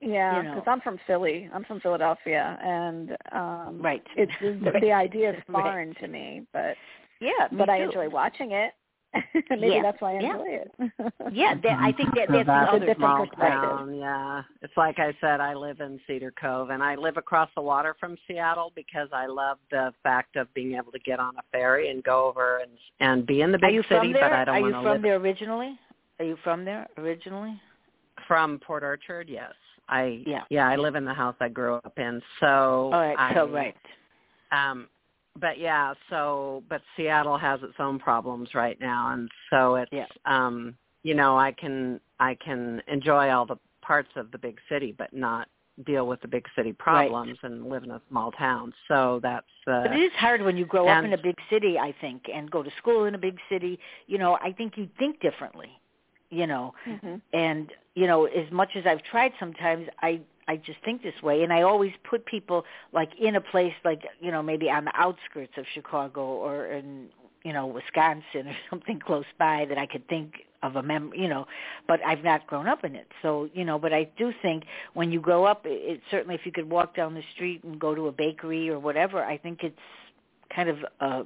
Speaker 2: Yeah,
Speaker 1: you know.
Speaker 2: because I'm from Philly. I'm from Philadelphia, and um
Speaker 1: Right.
Speaker 2: it's the,
Speaker 1: Right.
Speaker 2: the idea is
Speaker 1: Right.
Speaker 2: foreign to me, but
Speaker 1: Yeah, me
Speaker 2: but I
Speaker 1: too.
Speaker 2: enjoy watching it. Maybe
Speaker 1: Yeah,
Speaker 2: that's why I
Speaker 1: yeah.
Speaker 2: enjoy it.
Speaker 1: Yeah, that, I think that
Speaker 3: So
Speaker 1: that's the
Speaker 3: that's
Speaker 1: other
Speaker 3: a small
Speaker 2: perspective.
Speaker 3: town, yeah. It's like I said, I live in Cedar Cove, and I live across the water from Seattle because I love the fact of being able to get on a ferry and go over and and be in the
Speaker 1: Are
Speaker 3: big city, but I don't
Speaker 1: Are you from
Speaker 3: live
Speaker 1: there originally? Are you from there originally?
Speaker 3: from Port Orchard. Yes, I
Speaker 1: Yeah.
Speaker 3: yeah I live in the house I grew up in. So
Speaker 1: All right,
Speaker 3: I,
Speaker 1: so right.
Speaker 3: Um, but yeah, so but Seattle has its own problems right now, and so it's
Speaker 1: Yeah.
Speaker 3: um, you know I can I can enjoy all the parts of the big city, but not deal with the big city problems
Speaker 1: right.
Speaker 3: and live in a small town. So that's. Uh,
Speaker 1: but it is hard when you grow up in a big city, I think, and go to school in a big city. You know, I think you think differently. You know,
Speaker 2: mm-hmm.
Speaker 1: and you know, as much as I've tried, sometimes I I just think this way, and I always put people like in a place like you know maybe on the outskirts of Chicago or in you know Wisconsin or something close by that I could think of a mem you know but I've not grown up in it. So you know but I do think when you grow up it, it certainly if you could walk down the street and go to a bakery or whatever I think it's kind of uh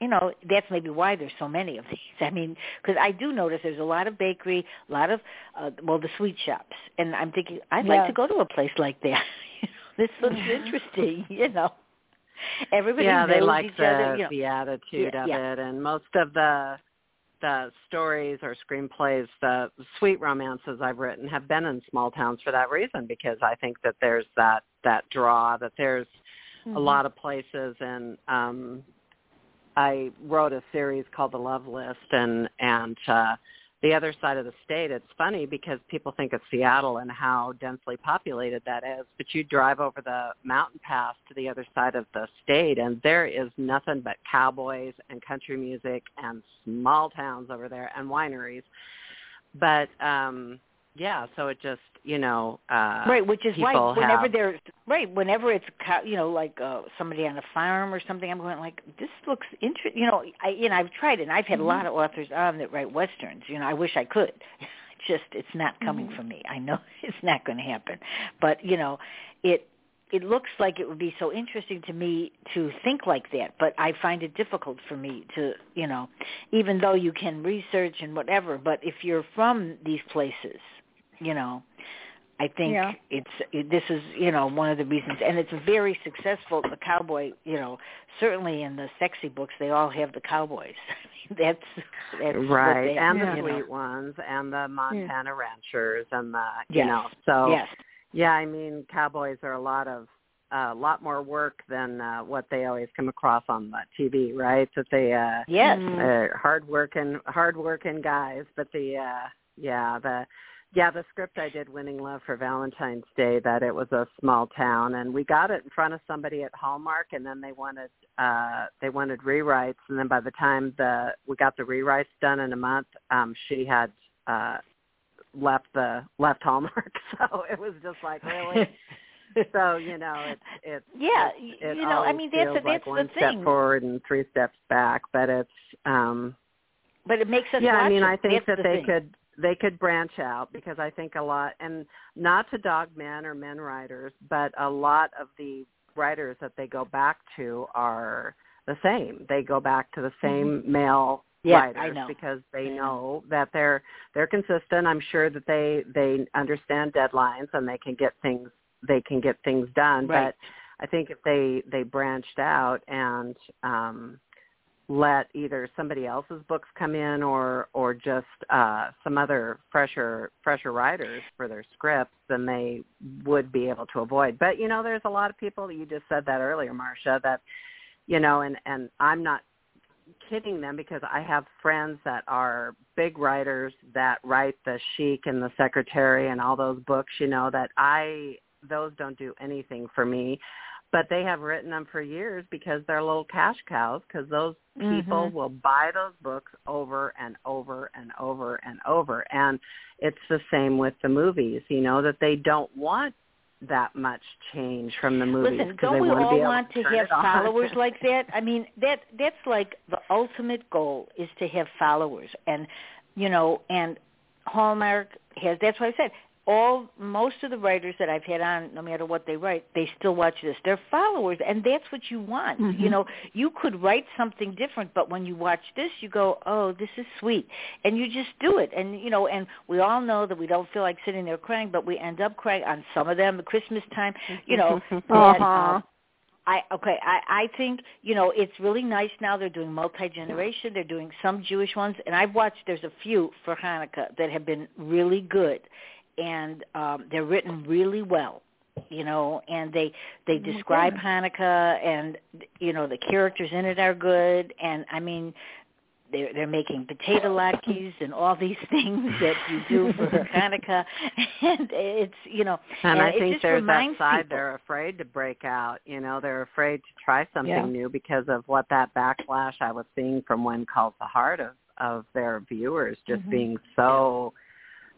Speaker 1: you know that's maybe why there's so many of these i mean because i do notice there's a lot of bakery a lot of uh well the sweet shops and i'm thinking i'd
Speaker 2: yeah.
Speaker 1: like to go to a place like that this looks interesting you know everybody
Speaker 3: yeah,
Speaker 1: knows
Speaker 3: they like
Speaker 1: each
Speaker 3: the
Speaker 1: other, you know.
Speaker 3: the attitude
Speaker 1: Yeah,
Speaker 3: of
Speaker 1: yeah.
Speaker 3: it, and most of the the stories or screenplays, the sweet romances I've written have been in small towns for that reason because I think that there's that that draw that there's
Speaker 1: Mm-hmm.
Speaker 3: a lot of places and um I wrote a series called The Love List and and uh the other side of the state, it's funny because people think of Seattle and how densely populated that is, but you drive over the mountain pass to the other side of the state and there is nothing but cowboys and country music and small towns over there and wineries. But um yeah, so it just, you know, uh
Speaker 1: right which is why whenever
Speaker 3: have-
Speaker 1: there's right whenever it's you know like uh somebody on a farm or something i'm going like this looks interesting you know i you know i've tried it and i've had
Speaker 2: Mm-hmm.
Speaker 1: a lot of authors on that write westerns you know i wish i could just it's not coming
Speaker 2: Mm-hmm.
Speaker 1: for me i know it's not going to happen but you know it it looks like it would be so interesting to me to think like that but i find it difficult for me to you know even though you can research and whatever but if you're from these places you know I think
Speaker 2: Yeah.
Speaker 1: it's it, this is you know one of the reasons, and it's very successful. The cowboy, you know, certainly in the sexy books, they all have the cowboys. that's that's
Speaker 3: right
Speaker 1: they,
Speaker 3: and the
Speaker 1: you know.
Speaker 3: sweet ones and the montana ranchers and the you
Speaker 1: Yes.
Speaker 3: know so
Speaker 1: Yes,
Speaker 3: yeah i mean cowboys are a lot of a lot more work than uh, what they always come across on the tv right that they uh
Speaker 1: yes,
Speaker 3: uh, hard working hard working guys but the uh yeah the yeah the script i did winning love for valentine's day that it was a small town and we got it in front of somebody at hallmark and then they wanted uh they wanted rewrites and then by the time the we got the rewrites done in a month um she had uh left the left hallmark so it was just like really so you know it's it's
Speaker 1: yeah.
Speaker 3: it, it
Speaker 1: you know, I mean, that's that's
Speaker 3: like one
Speaker 1: the
Speaker 3: step forward and three steps back but it's um
Speaker 1: But it makes us
Speaker 3: yeah i mean
Speaker 1: it.
Speaker 3: i think that
Speaker 1: the
Speaker 3: they
Speaker 1: thing.
Speaker 3: could they could branch out because i think a lot and not to dog men or men writers but a lot of the writers that they go back to are the same they go back to the same male
Speaker 1: Mm-hmm. Yeah,
Speaker 3: writers because they
Speaker 1: know.
Speaker 3: know that they're they're consistent i'm sure that they they understand deadlines and they can get things they can get things done
Speaker 1: Right.
Speaker 3: but i think if they they branched out and um let either somebody else's books come in or or just uh some other fresher fresher writers for their scripts then they would be able to avoid. But you know there's a lot of people you just said that earlier marsha that you know and and i'm not kidding them because i have friends that are big writers that write the chic and the secretary and all those books you know that i those don't do anything for me but they have written them for years because they're little cash cows because those people
Speaker 1: Mhm.
Speaker 3: will buy those books over and over and over and over and it's the same with the movies you know that they don't want that much change from the movies
Speaker 1: Listen, don't
Speaker 3: they
Speaker 1: we
Speaker 3: want to
Speaker 1: all want to
Speaker 3: turn
Speaker 1: have followers like that? I mean, that that's like the ultimate goal is to have followers, and you know, and Hallmark has. That's why I said all most of the writers that I've had on, no matter what they write, they still watch this. They're followers, and that's what you want.
Speaker 2: Mhm.
Speaker 1: You know, you could write something different, but when you watch this, you go, "Oh, this is sweet," and you just do it. And you know, and we all know that we don't feel like sitting there crying, but we end up crying on some of them at Christmas time. You know, that,
Speaker 2: Uh-huh.
Speaker 1: uh, I okay, I I think you know it's really nice now. They're doing multi generation. They're doing some Jewish ones, and I've watched. There's a few for Hanukkah that have been really good, and um, they're written really well. You know, and they they
Speaker 2: Oh,
Speaker 1: describe. Hanukkah, and you know the characters in it are good, and I mean, they're they're making potato latkes and all these things that you do for Hanukkah, and it's you know,
Speaker 3: and,
Speaker 1: and
Speaker 3: I think there's that side
Speaker 1: people.
Speaker 3: they're afraid to break out. You know, they're afraid to try something
Speaker 2: Yeah.
Speaker 3: new because of what that backlash I was seeing from When Calls the Heart of of their viewers just
Speaker 1: Mm-hmm.
Speaker 2: Mhm.
Speaker 3: being so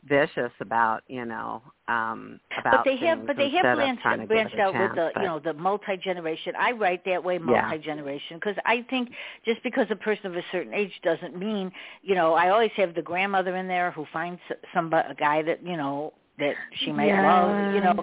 Speaker 3: vicious about you know um about
Speaker 1: But they have, but they have branched,
Speaker 3: trying to give
Speaker 1: branched out
Speaker 3: chance,
Speaker 1: with the,
Speaker 3: but-
Speaker 1: you know, the multi generation. I write that way, multi generation, because I think just because a person of a certain age doesn't mean, you know, I always have the grandmother in there who finds somebody, a guy that you know that she might
Speaker 2: Yeah.
Speaker 1: love, you know.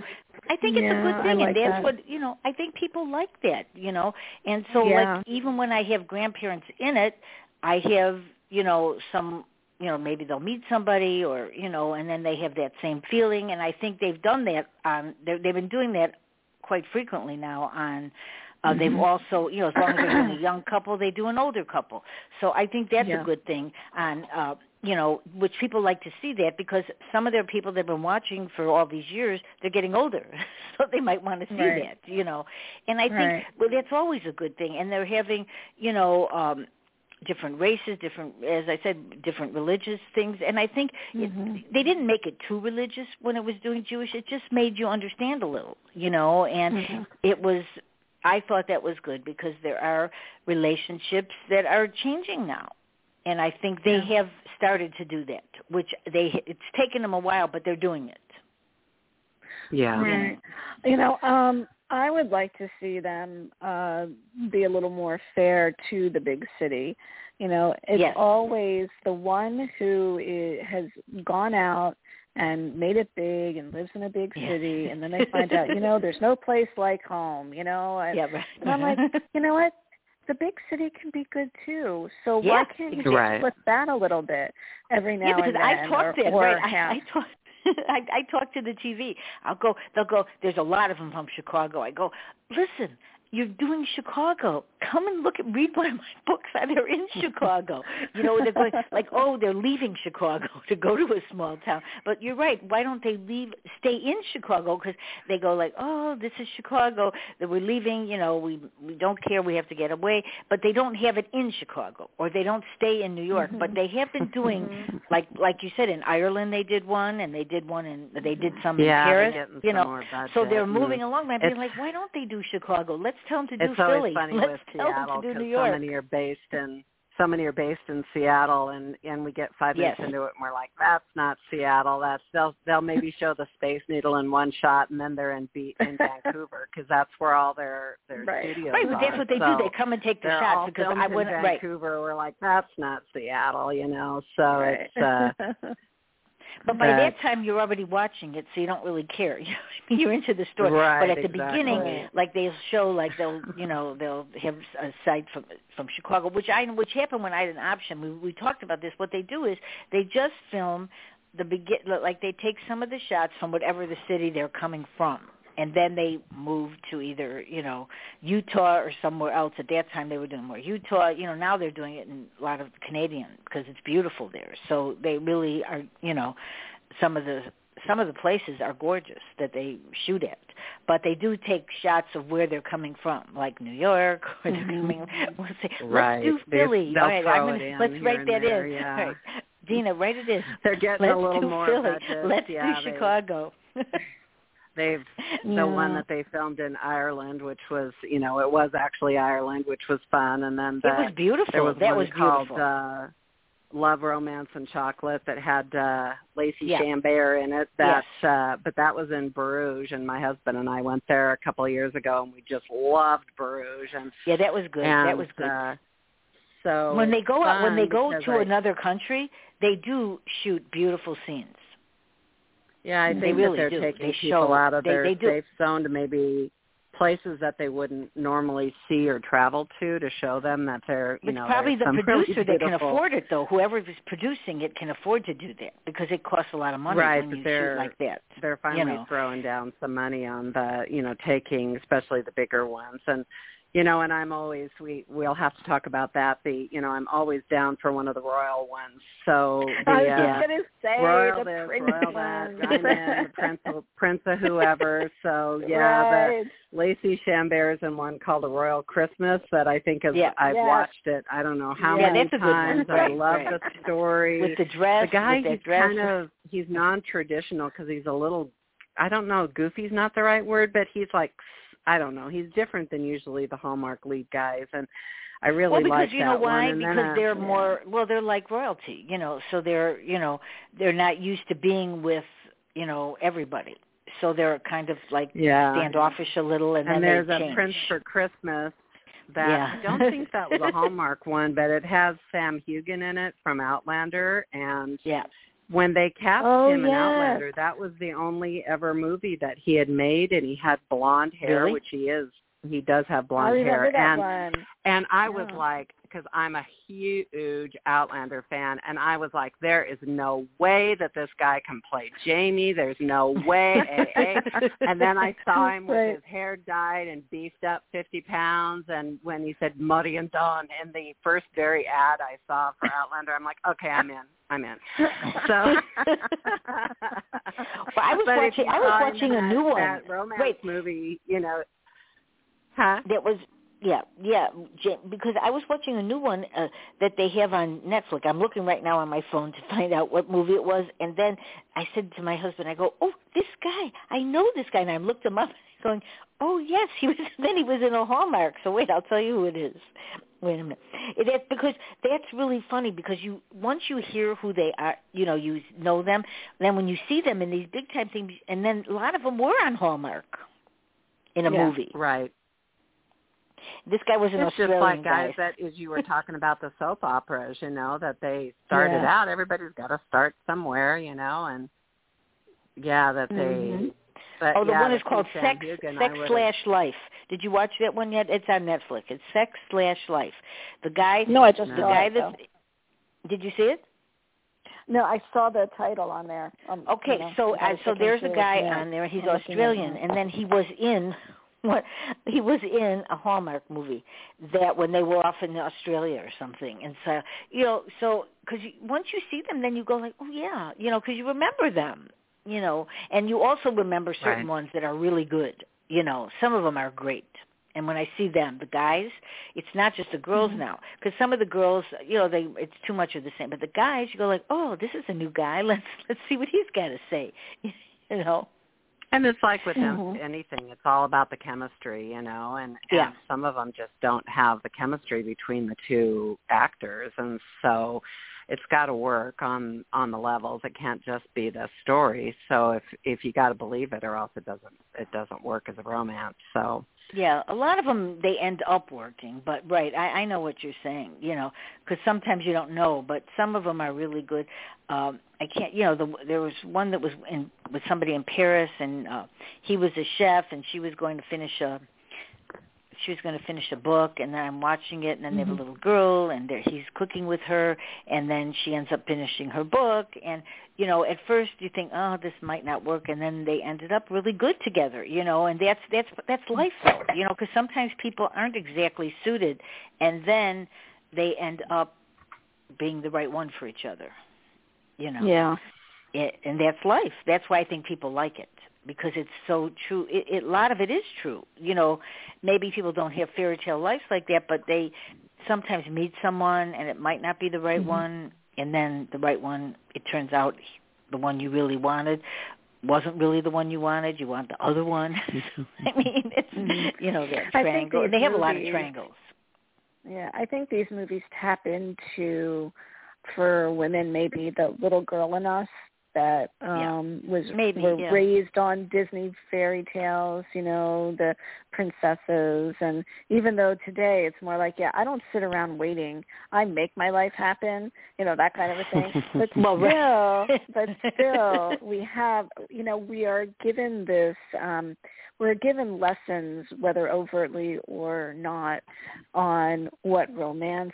Speaker 1: I think it's a good thing,
Speaker 2: like
Speaker 1: and that's
Speaker 2: that.
Speaker 1: what you know. I think people like that, you know. And so,
Speaker 2: Yeah.
Speaker 1: like, even when I have grandparents in it, I have, you know, some you know maybe they'll meet somebody or you know and then they have that same feeling and i think they've done that on they've been doing that quite frequently now on uh, they've
Speaker 2: Mhm.
Speaker 1: also you know as long as they're doing a young couple they do an older couple so i think that's
Speaker 2: Yeah.
Speaker 1: a good thing on uh you know which people like to see that because some of their people they've been watching for all these years they're getting older so they might want to see
Speaker 2: Right.
Speaker 1: that you know and i think
Speaker 2: Right.
Speaker 1: well that's always a good thing and they're having you know um different races, different, as I said, different religious things. And I think it,
Speaker 2: Mhm.
Speaker 1: they didn't make it too religious when it was doing Jewish. It just made you understand a little, you know. And
Speaker 2: Mhm.
Speaker 1: it was, I thought that was good because there are relationships that are changing now. And I think they
Speaker 2: Yeah.
Speaker 1: have started to do that, which they it's taken them a while, but they're doing it.
Speaker 3: yeah
Speaker 2: Right. You know, um, I would like to see them uh, be a little more fair to the big city. You know, it's
Speaker 1: Yes.
Speaker 2: always the one who i has gone out and made it big and lives in a big
Speaker 1: Yeah.
Speaker 2: city, and then they find out, you know, there's no place like home. You know, and,
Speaker 1: yeah, right.
Speaker 2: and I'm like, you know what? The big city can be good too. So
Speaker 1: Yeah,
Speaker 2: why can't you.
Speaker 3: Right.
Speaker 2: flip that a little bit every now
Speaker 1: yeah,
Speaker 2: and then?
Speaker 1: I talk
Speaker 2: or,
Speaker 1: that
Speaker 2: or
Speaker 1: right. I, I talk. I, I talk to the TV. I'll go. They'll go. There's a lot of them from Chicago. I go. Listen, you're doing Chicago. Come and look at read one of my books. They're in Chicago. You know, they're going like, oh, they're leaving Chicago to go to a small town. But you're right. Why don't they leave? Stay in Chicago because they go like, oh, this is Chicago. That we're leaving. You know, we we don't care. We have to get away. But they don't have it in Chicago, or they don't stay in New York. But they have been doing
Speaker 2: Mhm.
Speaker 1: like like you said in Ireland they did one and they did one and they did some
Speaker 3: yeah
Speaker 1: in Paris you know so they're moving along and I'm being like why don't they do Chicago let's tell them to do
Speaker 3: it's always funny
Speaker 1: let's
Speaker 3: with Seattle
Speaker 1: them to do
Speaker 3: because so many are based in so many are based in Seattle and and we get five minutes into it and we're like that's not Seattle. That's they'll they'll maybe show the Space Needle in one shot and then they're in beat in Vancouver because that's where all their their
Speaker 2: Right.
Speaker 3: studios
Speaker 1: right but
Speaker 3: are.
Speaker 1: that's what they
Speaker 3: so
Speaker 1: do they come and take the shots because I
Speaker 3: in
Speaker 1: went right.
Speaker 3: Vancouver. We're like that's not Seattle you know? So
Speaker 2: Right.
Speaker 3: it's uh
Speaker 1: but by that time you're already watching it so you don't really care. You know what I mean? you're into the story.
Speaker 3: Right,
Speaker 1: but at the
Speaker 3: exactly.
Speaker 1: beginning like they'll show like they'll you know they'll have a site from from Chicago which I which happened when I had an option. We we talked about this. What they do is they just film the begin like they take some of the shots from whatever the city they're coming from and then they move to either you know Utah or somewhere else. At that time they were doing more Utah. You know now they're doing it in a lot of Canadian because it's beautiful there. So they really are you know some of the some of the places are gorgeous that they shoot at. But they do take shots of where they're coming from like New York or they're
Speaker 2: Mhm.
Speaker 1: coming let's say
Speaker 3: Right.
Speaker 1: let's do Philly. All right I'm gonna, let's write that
Speaker 3: there,
Speaker 1: in
Speaker 3: yeah.
Speaker 1: All right. Deena write it in.
Speaker 3: They're getting
Speaker 1: let's
Speaker 3: a little
Speaker 1: do
Speaker 3: more
Speaker 1: Philly. let's
Speaker 3: yeah
Speaker 1: do Chicago
Speaker 3: they've
Speaker 2: Yeah.
Speaker 3: the one that they filmed in Ireland, which was you know it was actually Ireland, which was fun, and then the,
Speaker 1: it was beautiful
Speaker 3: was
Speaker 1: that was
Speaker 3: called
Speaker 1: beautiful
Speaker 3: uh, Love, Romance, and Chocolate that had uh, Lacey
Speaker 1: Yeah.
Speaker 3: Chabert in it. That
Speaker 1: Yes.
Speaker 3: uh, but that was in Bruges, and my husband and I went there a couple of years ago, and we just loved Bruges, and
Speaker 1: yeah that was good
Speaker 3: and,
Speaker 1: that was good
Speaker 3: Uh, so
Speaker 1: when they go out when they go to
Speaker 3: I-
Speaker 1: another country they do shoot beautiful scenes
Speaker 3: Yeah, I
Speaker 1: They
Speaker 3: think
Speaker 1: really
Speaker 3: that they're taking
Speaker 1: They
Speaker 3: people
Speaker 1: show-
Speaker 3: out of
Speaker 1: they-
Speaker 3: their
Speaker 1: they do.
Speaker 3: safe zone to maybe places that they wouldn't normally see or travel to to show them that they're you
Speaker 1: It's
Speaker 3: know
Speaker 1: probably the producer
Speaker 3: really
Speaker 1: that can afford it, though. Whoever is producing it can afford to do that because it costs a lot of money
Speaker 3: Right,
Speaker 1: when you
Speaker 3: they're-
Speaker 1: shoot like that.
Speaker 3: they're finally
Speaker 1: know.
Speaker 3: throwing down some money on the you know taking especially the bigger ones and you know, and I'm always we we'll have to talk about that. The you know I'm always down for one of the royal ones. So the
Speaker 2: I was
Speaker 3: uh,
Speaker 2: gonna say
Speaker 3: royal
Speaker 2: the
Speaker 3: this,
Speaker 2: prince
Speaker 3: royal that, diamond, the prince of, prince of whoever. So yeah,
Speaker 2: right.
Speaker 3: the Lacey Chabert's in one called A Royal Christmas that I think is
Speaker 1: Yeah.
Speaker 3: I've
Speaker 2: Yes.
Speaker 3: watched it. I don't know how
Speaker 1: Yeah,
Speaker 3: many
Speaker 1: that's a one.
Speaker 3: times. I love
Speaker 1: right.
Speaker 3: the story.
Speaker 1: with the dress,
Speaker 3: the guy he's
Speaker 1: dress.
Speaker 3: kind of he's non-traditional because he's a little I don't know goofy's not the right word, but he's like I don't know. He's different than usually the Hallmark lead guys, and I really
Speaker 1: well, because
Speaker 3: like
Speaker 1: you
Speaker 3: that
Speaker 1: know why? because they're more well, they're like royalty, you know. So they're you know they're not used to being with you know everybody. So they're kind of like
Speaker 3: yeah.
Speaker 1: standoffish a little, and,
Speaker 3: and
Speaker 1: then
Speaker 3: there's a. Prince for Christmas that
Speaker 1: Yeah.
Speaker 3: I don't think that was a Hallmark one, but it has Sam Heughan in it from Outlander, and
Speaker 1: yeah,
Speaker 3: when they cast
Speaker 2: Oh,
Speaker 3: him in
Speaker 2: yes.
Speaker 3: Outlander, that was the only ever movie that he had made, and he had blonde hair,
Speaker 1: Really?
Speaker 3: which he is. He does have blonde hair, and
Speaker 2: one.
Speaker 3: and I was like, because I'm a huge Outlander fan, and I was like, there is no way that this guy can play Jamie. There's no way. and then I saw him with
Speaker 2: Right.
Speaker 3: his hair dyed and beefed up 50 pounds. And when he said Muddy and Dawn in the first very ad I saw for Outlander, I'm like, okay, I'm in. I'm in. So,
Speaker 1: Well, I was watching- I was watching
Speaker 3: in
Speaker 1: a
Speaker 3: that-
Speaker 1: new one.
Speaker 3: That romance
Speaker 1: Wait.
Speaker 3: movie, you know. Huh?
Speaker 1: that was yeah yeah because I was watching a new one uh, that they have on Netflix. I'm looking right now on my phone to find out what movie it was, and then I said to my husband, I go, oh, this guy, I know this guy, and I looked him up, going, oh yes, he was. Then he was in a Hallmark. So wait, I'll tell you who it is. Wait a minute. It, that's because that's really funny because you once you hear who they are, you know, you know them. Then when you see them in these big time things, and then a lot of them were on Hallmark in a
Speaker 2: Yeah.
Speaker 1: movie.
Speaker 3: Right.
Speaker 1: This guy was an
Speaker 3: it's just
Speaker 1: Australian
Speaker 3: like guys
Speaker 1: guy.
Speaker 3: that as you were talking about the soap operas, you know, that they started
Speaker 2: Yeah.
Speaker 3: out. Everybody's got to start somewhere, you know, and yeah, that they.
Speaker 2: Mhm.
Speaker 3: But
Speaker 1: Oh, the
Speaker 3: yeah,
Speaker 1: one is
Speaker 3: Sam
Speaker 1: called Sex
Speaker 3: Heughan,
Speaker 1: Sex Slash Life. Did you watch that one yet? It's on Netflix. It's Sex Slash Life. The guy,
Speaker 2: No, I just
Speaker 1: the
Speaker 2: saw
Speaker 1: guy
Speaker 2: it.
Speaker 1: that.
Speaker 2: though.
Speaker 1: Did you see it?
Speaker 2: No, I saw the title on there. Um,
Speaker 1: Okay,
Speaker 2: you know,
Speaker 1: so
Speaker 2: I
Speaker 1: uh, so there's a
Speaker 2: through it,
Speaker 1: guy
Speaker 2: yeah.
Speaker 1: on there. He's
Speaker 2: I'm looking at it
Speaker 1: Australian, and then he was in what he was in a Hallmark movie that when they were off in Australia or something, and so you know, so because once you see them, then you go like, oh yeah, you know, because you remember them, you know, and you also remember certain
Speaker 3: Right.
Speaker 1: ones that are really good. You know, some of them are great. And when I see them, the guys, it's not just the girls
Speaker 2: Mhm.
Speaker 1: now, because some of the girls, you know, they it's too much of the same. But the guys, you go like, oh, this is a new guy. Let's let's see what he's got to say. you know.
Speaker 3: And it's like with them,
Speaker 2: Mhm.
Speaker 3: anything, it's all about the chemistry, you know, and,
Speaker 1: Yeah.
Speaker 3: and some of them just don't have the chemistry between the two actors, and so it's got to work on on the levels. It can't just be the story. So if if you got to believe it, or else it doesn't it doesn't work as a romance. So
Speaker 1: Yeah, a lot of them they end up working, but right, I, I know what you're saying. You know, because sometimes you don't know, but some of them are really good. Um, I can't, you know, the, there was one that was in with somebody in Paris, and uh, he was a chef, and she was going to finish a she was going to finish a book and then I'm watching it and then they have a
Speaker 2: Mhm.
Speaker 1: little girl and there he's cooking with her and then she ends up finishing her book and you know at first you think oh this might not work and then they ended up really good together you know and that's that's that's life though you know because sometimes people aren't exactly suited and then they end up being the right one for each other you know
Speaker 2: Yeah.
Speaker 1: it, and that's life. That's why I think people like it because it's so true. It, it, a lot of it is true. You know, maybe people don't have fairy tale lives like that, but they sometimes meet someone and it might not be the right
Speaker 2: Mhm.
Speaker 1: one, and then the right one. It turns out the one you really wanted wasn't really the one you wanted. You want the other one. I mean, it's you know that
Speaker 2: I think
Speaker 1: triangle.
Speaker 2: these
Speaker 1: They have a lot of triangles.
Speaker 2: Yeah, I think these movies tap into for women maybe the little girl in us that
Speaker 1: Yeah.
Speaker 2: um was
Speaker 1: Maybe,
Speaker 2: were
Speaker 1: yeah.
Speaker 2: raised on Disney fairy tales, you know, the princesses and even though today it's more like, yeah, I don't sit around waiting. I make my life happen, you know, that kind of a thing. But
Speaker 1: Well,
Speaker 2: still but still we have you know, we are given this um we're given lessons, whether overtly or not, on what romance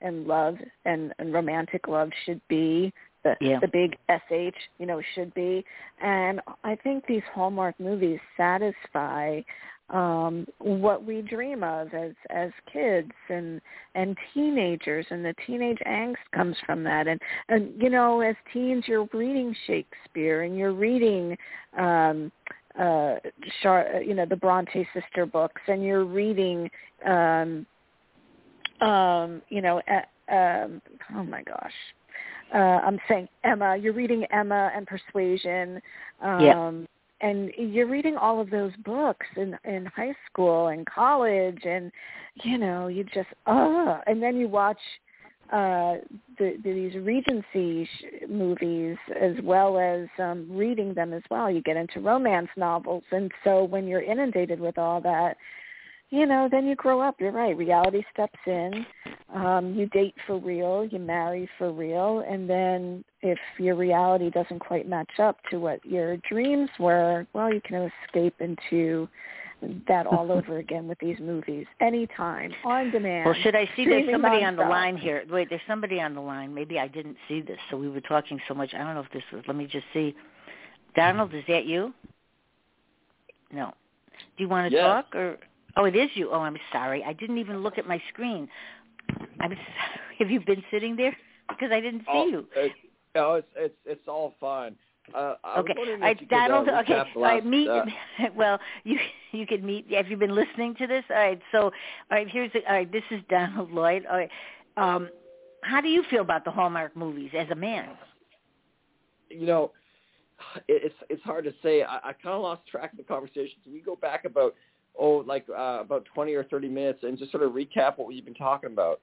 Speaker 2: and love and, and romantic love should be, the
Speaker 1: Yeah.
Speaker 2: the big sh, you know, should be. And I think these Hallmark movies satisfy um what we dream of as as kids and and teenagers and the teenage angst comes from that and and you know as teens you're reading Shakespeare and you're reading um uh Char- you know the Bronte sister books and you're reading um um you know uh, um oh my gosh uh I'm saying Emma. You're reading Emma and Persuasion. Um
Speaker 1: Yeah.
Speaker 2: and you're reading all of those books in in high school and college and you know you just uh and then you watch uh the, the these regency sh- movies as well as um reading them as well. You get into romance novels. And so when you're inundated with all that you know then you grow up you're right reality steps in um you date for real you marry for real and then if your reality doesn't quite match up to what your dreams were well you can escape into that all over again with these movies anytime on demand
Speaker 1: Well, should I see there's somebody on the line here? Wait, there's somebody on the line. Maybe I didn't see this, so we were talking so much. I don't know if this was. Let me just see. Donald, is that you? No. Do you want to
Speaker 4: Yes.
Speaker 1: talk or? Oh, it is you. Oh, I'm sorry. I didn't even look at my screen. I'm. Sorry. Have you been sitting there? Because I didn't see
Speaker 4: Oh,
Speaker 1: you.
Speaker 4: It, no, it's it's it's all fine. Uh,
Speaker 1: Okay.
Speaker 4: wondering
Speaker 1: All right,
Speaker 4: if could, uh,
Speaker 1: Donald. okay. All right. Meet.
Speaker 4: uh,
Speaker 1: well, you you can meet. Have you been listening to this? All right. So, all right. Here's the, all right. This is Donald Lloyd. All right. Um, how do you feel about the Hallmark movies as a man?
Speaker 4: you know, it, it's it's hard to say. I, I kind of lost track of the conversation. So we go back about oh, like uh, about twenty or thirty minutes, and just sort of recap what we've been talking about.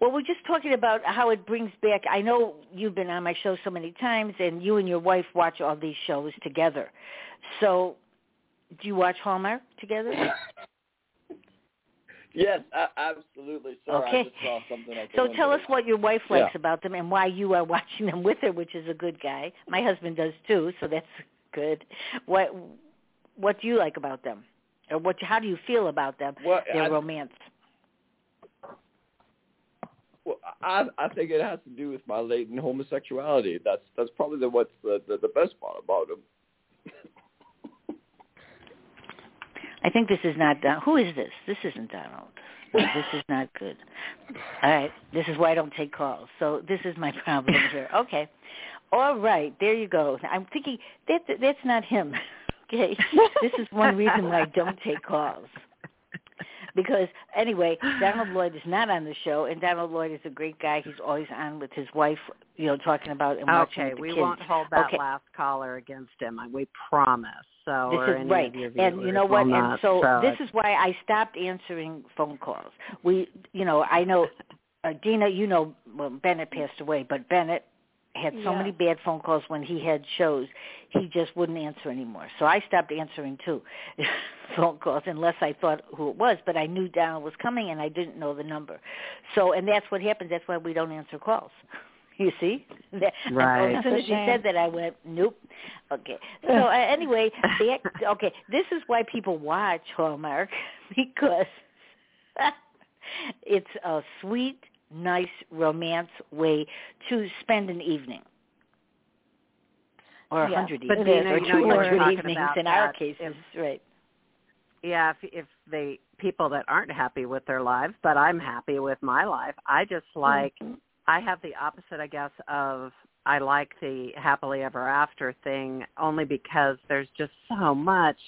Speaker 1: Well, we're just talking about how it brings back. I know you've been on my show so many times, and you and your wife watch all these shows together. So, do you watch Hallmark together?
Speaker 4: Yes, absolutely. Sorry,
Speaker 1: Okay.
Speaker 4: I just saw something. I
Speaker 1: So tell us what your wife likes
Speaker 4: Yeah.
Speaker 1: about them and why you are watching them with her, which is a good guy. My husband does too, so that's good. What what do you like about them, or what? How do you feel about them?
Speaker 4: Well,
Speaker 1: Their
Speaker 4: I,
Speaker 1: romance.
Speaker 4: well, I I think it has to do with my latent homosexuality. That's that's probably the what's the the, the best part about them.
Speaker 1: I think this is not Don. Who is this? This isn't Donald. This is not good. All right, this is why I don't take calls. So this is my problem here. Okay, all right, there you go. I'm thinking that that's not him. Okay, this is one reason why I don't take calls. Because anyway, Donald Lloyd is not on the show, and Donald Lloyd is a great guy. He's always on with his wife, you know, talking about and watching
Speaker 3: Okay,
Speaker 1: the
Speaker 3: we
Speaker 1: kids.
Speaker 3: won't hold that
Speaker 1: Okay.
Speaker 3: last caller against him. We promise. So,
Speaker 1: This is right, and you know what? And
Speaker 3: not,
Speaker 1: so, this is why I stopped answering phone calls. We, you know, I know, uh, Deena, you know, well, Bennett passed away, but Bennett had so
Speaker 2: Yeah.
Speaker 1: many bad phone calls when he had shows, he just wouldn't answer anymore. So I stopped answering too, phone calls unless I thought who it was. But I knew Donald was coming, and I didn't know the number. So, and that's what happens. That's why we don't answer calls. You see?
Speaker 3: Right.
Speaker 1: As soon as
Speaker 2: That's
Speaker 1: you said that, I went, nope. Okay. So uh, anyway, back, okay, this is why people watch Hallmark because it's a sweet, nice romance way to spend an evening. Or a
Speaker 2: Yeah,
Speaker 1: hundred evenings, or
Speaker 3: you know, you were
Speaker 1: hundred evenings in our cases,
Speaker 3: if-
Speaker 1: right?
Speaker 3: yeah, if if they people that aren't happy with their lives, but I'm happy with my life. I just like I have the opposite, I guess, of I like the happily ever after thing only because there's just so much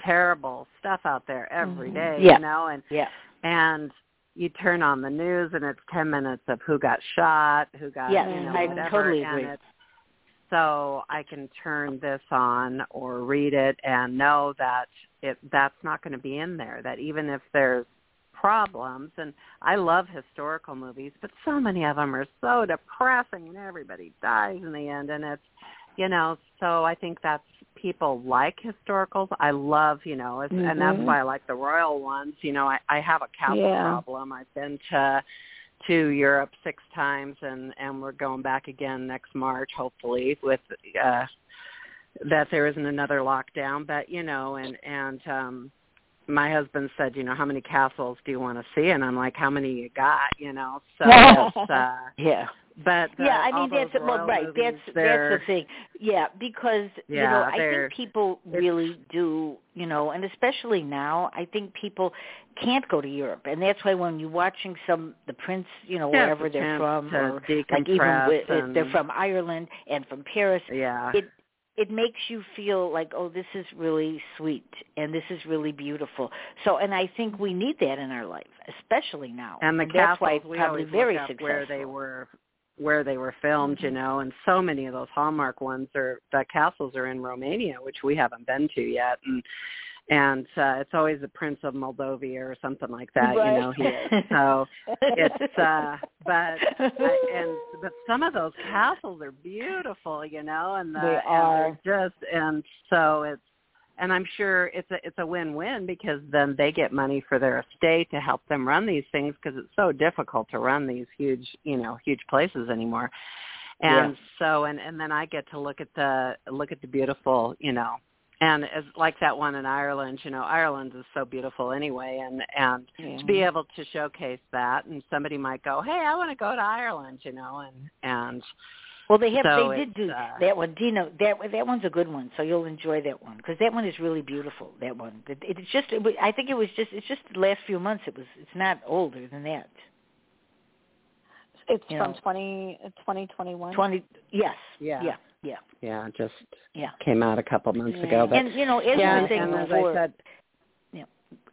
Speaker 3: terrible stuff out there every
Speaker 2: Mhm.
Speaker 3: day,
Speaker 1: Yeah.
Speaker 3: you know, and
Speaker 1: Yeah.
Speaker 3: and you turn on the news and it's 10 minutes of who got shot, who got,
Speaker 1: Yes,
Speaker 3: you know,
Speaker 2: I
Speaker 3: whatever,
Speaker 1: totally
Speaker 3: and
Speaker 1: agree.
Speaker 3: it's so I can turn this on or read it and know that it that's not going to be in there. That even if there's problems, and I love historical movies, but so many of them are so depressing, and everybody dies in the end, and it's you know. So I think that's people like historicals. I love you know, as, and that's
Speaker 2: Mhm.
Speaker 3: why I like the royal ones. You know, I I have a castle
Speaker 2: Yeah.
Speaker 3: problem. I've been to to Europe six times and and we're going back again next March hopefully with uh that there isn't another lockdown but you know and and um my husband said you know how many castles do you want to see and I'm like how many you got you know so it's uh
Speaker 1: Yeah.
Speaker 3: But the,
Speaker 1: yeah, I mean that's well, right.
Speaker 3: movies,
Speaker 1: That's that's the thing. Yeah, because you know I think people really do. You know, and especially now, I think people can't go to Europe, and that's why when you're watching some the Prince, you know,
Speaker 3: Yeah,
Speaker 1: wherever they're from, or like even with, if they're from Ireland and from Paris,
Speaker 3: yeah.
Speaker 1: it it makes you feel like oh this is really sweet and this is really beautiful so and i think we need that in our life especially now
Speaker 3: and the
Speaker 1: that's
Speaker 3: castles
Speaker 1: why it's probably very successful
Speaker 3: where they were where they were filmed,
Speaker 1: Mm-hmm.
Speaker 3: you know, and so many of those Hallmark ones are the castles are in Romania, which we haven't been to yet, and and uh, it's always the Prince of Moldavia or something like that,
Speaker 1: Right.
Speaker 3: you know. He is so it's uh but and but some of those castles are beautiful, you know, and the,
Speaker 2: They are.
Speaker 3: they're just and so it's and I'm sure it's a it's a win-win because then they get money for their estate to help them run these things because it's so difficult to run these huge you know huge places anymore. And so and and then I get to look at the look at the beautiful you know. And as like that one in Ireland, you know, Ireland is so beautiful anyway, and and to be able to showcase that, and somebody might go, hey, I want to go to Ireland, you know, and and
Speaker 1: well they have
Speaker 3: So
Speaker 1: they did do
Speaker 3: uh,
Speaker 1: that one dino that that one's a good one so you'll enjoy that one because that one is really beautiful that one it, it's just it, i think it was just it's just the last few months it was it's not older than that
Speaker 2: It's
Speaker 1: You
Speaker 2: from
Speaker 1: know.
Speaker 2: twenty twenty twenty one.
Speaker 1: twenty yes
Speaker 3: Yeah.
Speaker 1: yeah yeah
Speaker 3: yeah, just
Speaker 1: yeah
Speaker 3: came out a couple months
Speaker 2: Yeah.
Speaker 3: ago, but
Speaker 1: and you know as
Speaker 3: yeah,
Speaker 1: you were saying
Speaker 3: and as I said,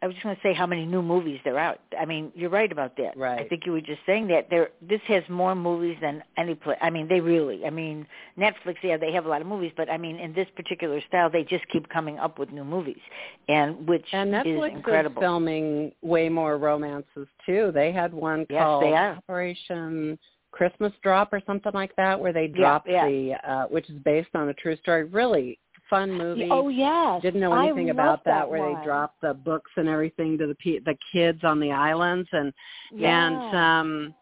Speaker 1: I was just going to say how many new movies there are. Out. I mean, you're right about that.
Speaker 3: Right.
Speaker 1: I think you were just saying that there. This has more movies than any place. I mean, they really. I mean, Netflix. Yeah, they have a lot of movies, but I mean, in this particular style, they just keep coming up with new movies, and which
Speaker 3: and Netflix
Speaker 1: is incredible.
Speaker 3: is filming way more romances too. They had one
Speaker 1: Yes,
Speaker 3: called. Operation Christmas Drop or something like that, where they
Speaker 1: Yeah,
Speaker 3: dropped
Speaker 1: yeah.
Speaker 3: the, uh, which is based on a true story. Really fun movie.
Speaker 2: Oh yes.
Speaker 3: Didn't know anything about that,
Speaker 2: that
Speaker 3: where
Speaker 2: one.
Speaker 3: they dropped the books and everything to the pe- the kids on the islands and
Speaker 2: Yeah.
Speaker 3: and um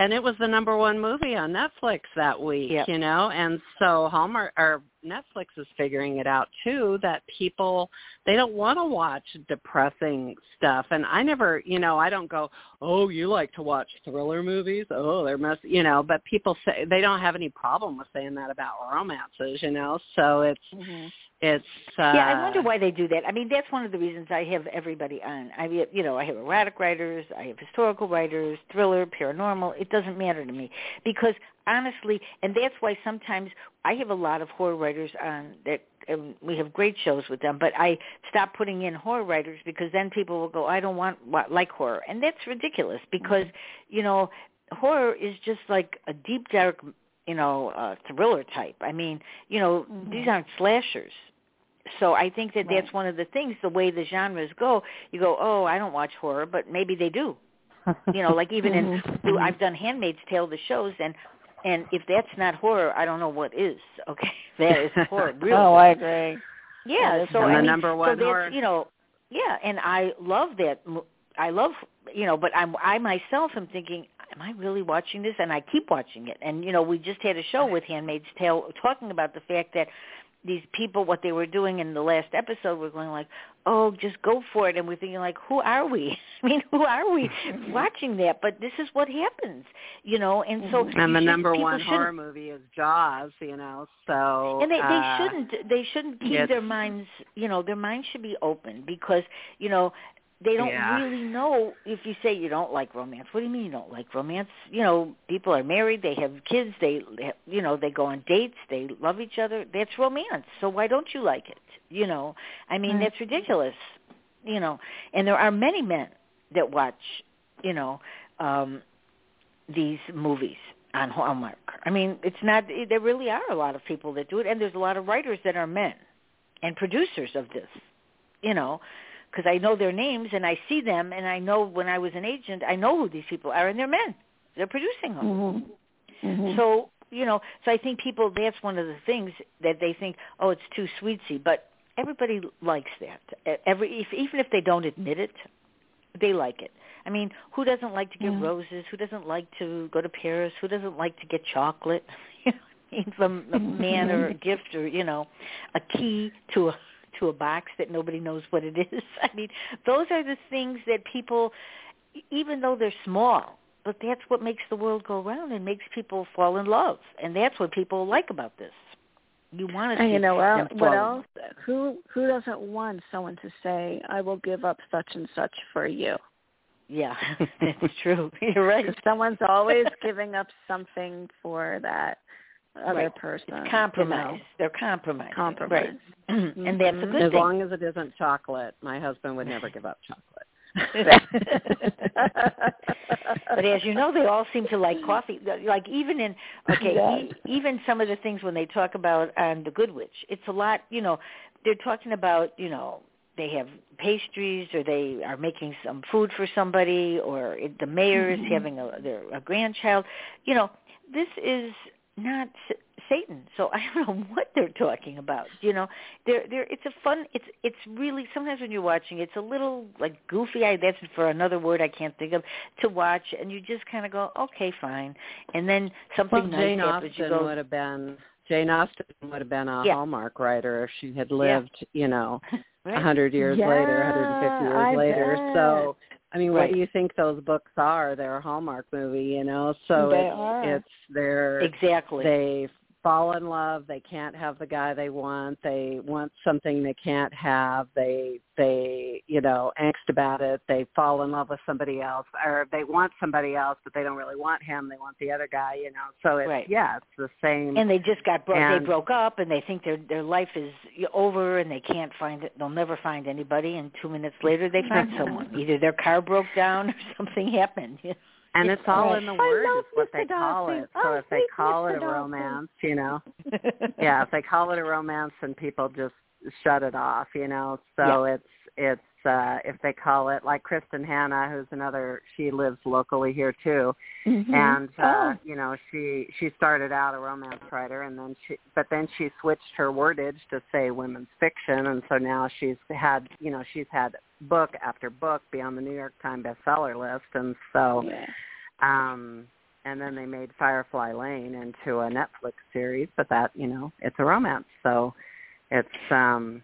Speaker 3: and it was the number one movie on Netflix that week,
Speaker 1: Yep.
Speaker 3: you know. And so Hallmark or Netflix is figuring it out too that people they don't want to watch depressing stuff. And I never, you know, I don't go, "Oh, you like to watch thriller movies? Oh, they're mess," you know, but people say they don't have any problem with saying that about romances, you know. So it's
Speaker 2: Mhm.
Speaker 3: It's uh
Speaker 1: yeah, I wonder why they do that. I mean, that's one of the reasons I have everybody on. I, have- you know, I have erotic writers, I have historical writers, thriller, paranormal. It doesn't matter to me because honestly, and that's why sometimes I have a lot of horror writers on that. Um, we have great shows with them, but I stop putting in horror writers because then people will go, I don't want like horror, and that's ridiculous because you know horror is just like a deep dark you know uh thriller type i mean you know
Speaker 2: Mhm.
Speaker 1: these aren't slashers so i think that
Speaker 2: Right.
Speaker 1: that's one of the things the way the genres go you go oh i don't watch horror but maybe they do you know like even in
Speaker 2: Mhm.
Speaker 1: i've done handmaid's tale the shows and and if that's not horror i don't know what is okay that is horror really
Speaker 2: Oh, I agree.
Speaker 1: yeah,
Speaker 2: That is
Speaker 1: so
Speaker 3: And
Speaker 1: I mean,
Speaker 3: number
Speaker 1: so
Speaker 3: one
Speaker 1: that's,
Speaker 3: horror-
Speaker 1: you know, yeah, and I love that. mo- I love, you know, but I'm I myself am thinking, am I really watching this? And I keep watching it. And you know, we just had a show with Handmaid's Tale talking about the fact that these people, what they were doing in the last episode, were going like, oh, just go for it. And we're thinking like, who are we? I mean, who are we watching that? But this is what happens, you know. And so,
Speaker 3: and the number one horror movie is Jaws, you know. So
Speaker 1: and they they
Speaker 3: uh,
Speaker 1: shouldn't they shouldn't keep their minds you know their minds should be open because you know they don't
Speaker 3: Yeah.
Speaker 1: really know if you say you don't like romance what do you mean you don't like romance you know people are married they have kids they you know they go on dates they love each other that's romance so why don't you like it you know i mean
Speaker 2: Right.
Speaker 1: that's ridiculous you know and there are many men that watch you know um these movies on Hallmark. I mean, it's not there really are a lot of people that do it and there's a lot of writers that are men and producers of this. You know, because I know their names and I see them and I know when I was an agent, I know who these people are and they're men. They're producing them.
Speaker 2: Mhm. Mhm.
Speaker 1: So, you know, so I think people that's one of the things that they think, oh, it's too sweetsy, but everybody likes that. Every if, even if they don't admit it, they like it. I mean, who doesn't like to get
Speaker 2: Yeah.
Speaker 1: roses? Who doesn't like to go to Paris? Who doesn't like to get chocolate? You know, I mean, from a man or a gift or you know, a key to a to a box that nobody knows what it is. I mean, those are the things that people, even though they're small, but that's what makes the world go round and makes people fall in love, and that's what people like about this. You want to
Speaker 2: And
Speaker 1: see
Speaker 2: you know well,
Speaker 1: them
Speaker 2: what else? Who who doesn't want someone to say, "I will give up such and such for you"?
Speaker 1: Yeah, that's true. You're right.
Speaker 2: Someone's always giving up something for that other
Speaker 1: Right.
Speaker 2: person.
Speaker 1: It's
Speaker 2: you
Speaker 1: compromise.
Speaker 2: know.
Speaker 1: They're compromising.
Speaker 2: Compromise.
Speaker 1: Right. and that's a good
Speaker 3: as
Speaker 1: thing.
Speaker 3: long as it isn't chocolate, my husband would never give up chocolate.
Speaker 1: but as you know, they all seem to like coffee. Like even in okay,
Speaker 2: Yes.
Speaker 1: e- even some of the things when they talk about on the Good Witch, it's a lot. You know, they're talking about you know they have pastries or they are making some food for somebody or it, the mayor is
Speaker 2: Mhm.
Speaker 1: having a their a grandchild. You know, this is not Satan. So I don't know what they're talking about. You know, they're they're it's a fun it's it's really sometimes when you're watching it's a little like goofy I that's for another word I can't think of to watch and you just kind of go okay fine and then something
Speaker 3: Well,
Speaker 1: nice
Speaker 3: Jane
Speaker 1: happens you
Speaker 3: Austen
Speaker 1: go
Speaker 3: would have been Jane Austen would have been a
Speaker 1: Yeah.
Speaker 3: Hallmark writer if she had lived, yeah. you know, a hundred years later, a hundred and fifty years
Speaker 2: I
Speaker 3: later.
Speaker 2: bet.
Speaker 3: So I mean,
Speaker 1: Right.
Speaker 3: what do you think those books are? They're a Hallmark movie, you know. So
Speaker 2: They
Speaker 3: it's
Speaker 2: are.
Speaker 3: it's they're
Speaker 1: exactly
Speaker 3: they fall in love. They can't have the guy they want. They want something they can't have. They they you know angst about it. They fall in love with somebody else or they want somebody else but they don't really want him. They want the other guy you know. So it's
Speaker 1: Right.
Speaker 3: yeah it's the same.
Speaker 1: And they just got broke
Speaker 3: And-
Speaker 1: they broke up and they think their their life is over and they can't find it they'll never find anybody and 2 minutes later they find someone. Either their car broke down or something happened
Speaker 3: and it's all
Speaker 2: Right.
Speaker 3: in the word is what
Speaker 2: Mr.
Speaker 3: they call
Speaker 2: Dawson.
Speaker 3: it so
Speaker 2: Oh,
Speaker 3: if they call it a romance you know yeah if they call it a romance then people just shut it off you know so it's it's uh if they call it like kristin hannah who's another she lives locally here too
Speaker 2: Mhm.
Speaker 3: and uh
Speaker 2: oh.
Speaker 3: you know she she started out a romance writer and then she but then she switched her wordage to say women's fiction and so now she's had you know she's had book after book be on the new york times bestseller list and so
Speaker 2: yeah.
Speaker 3: um and then they made firefly lane into a netflix series but that you know it's a romance so it's um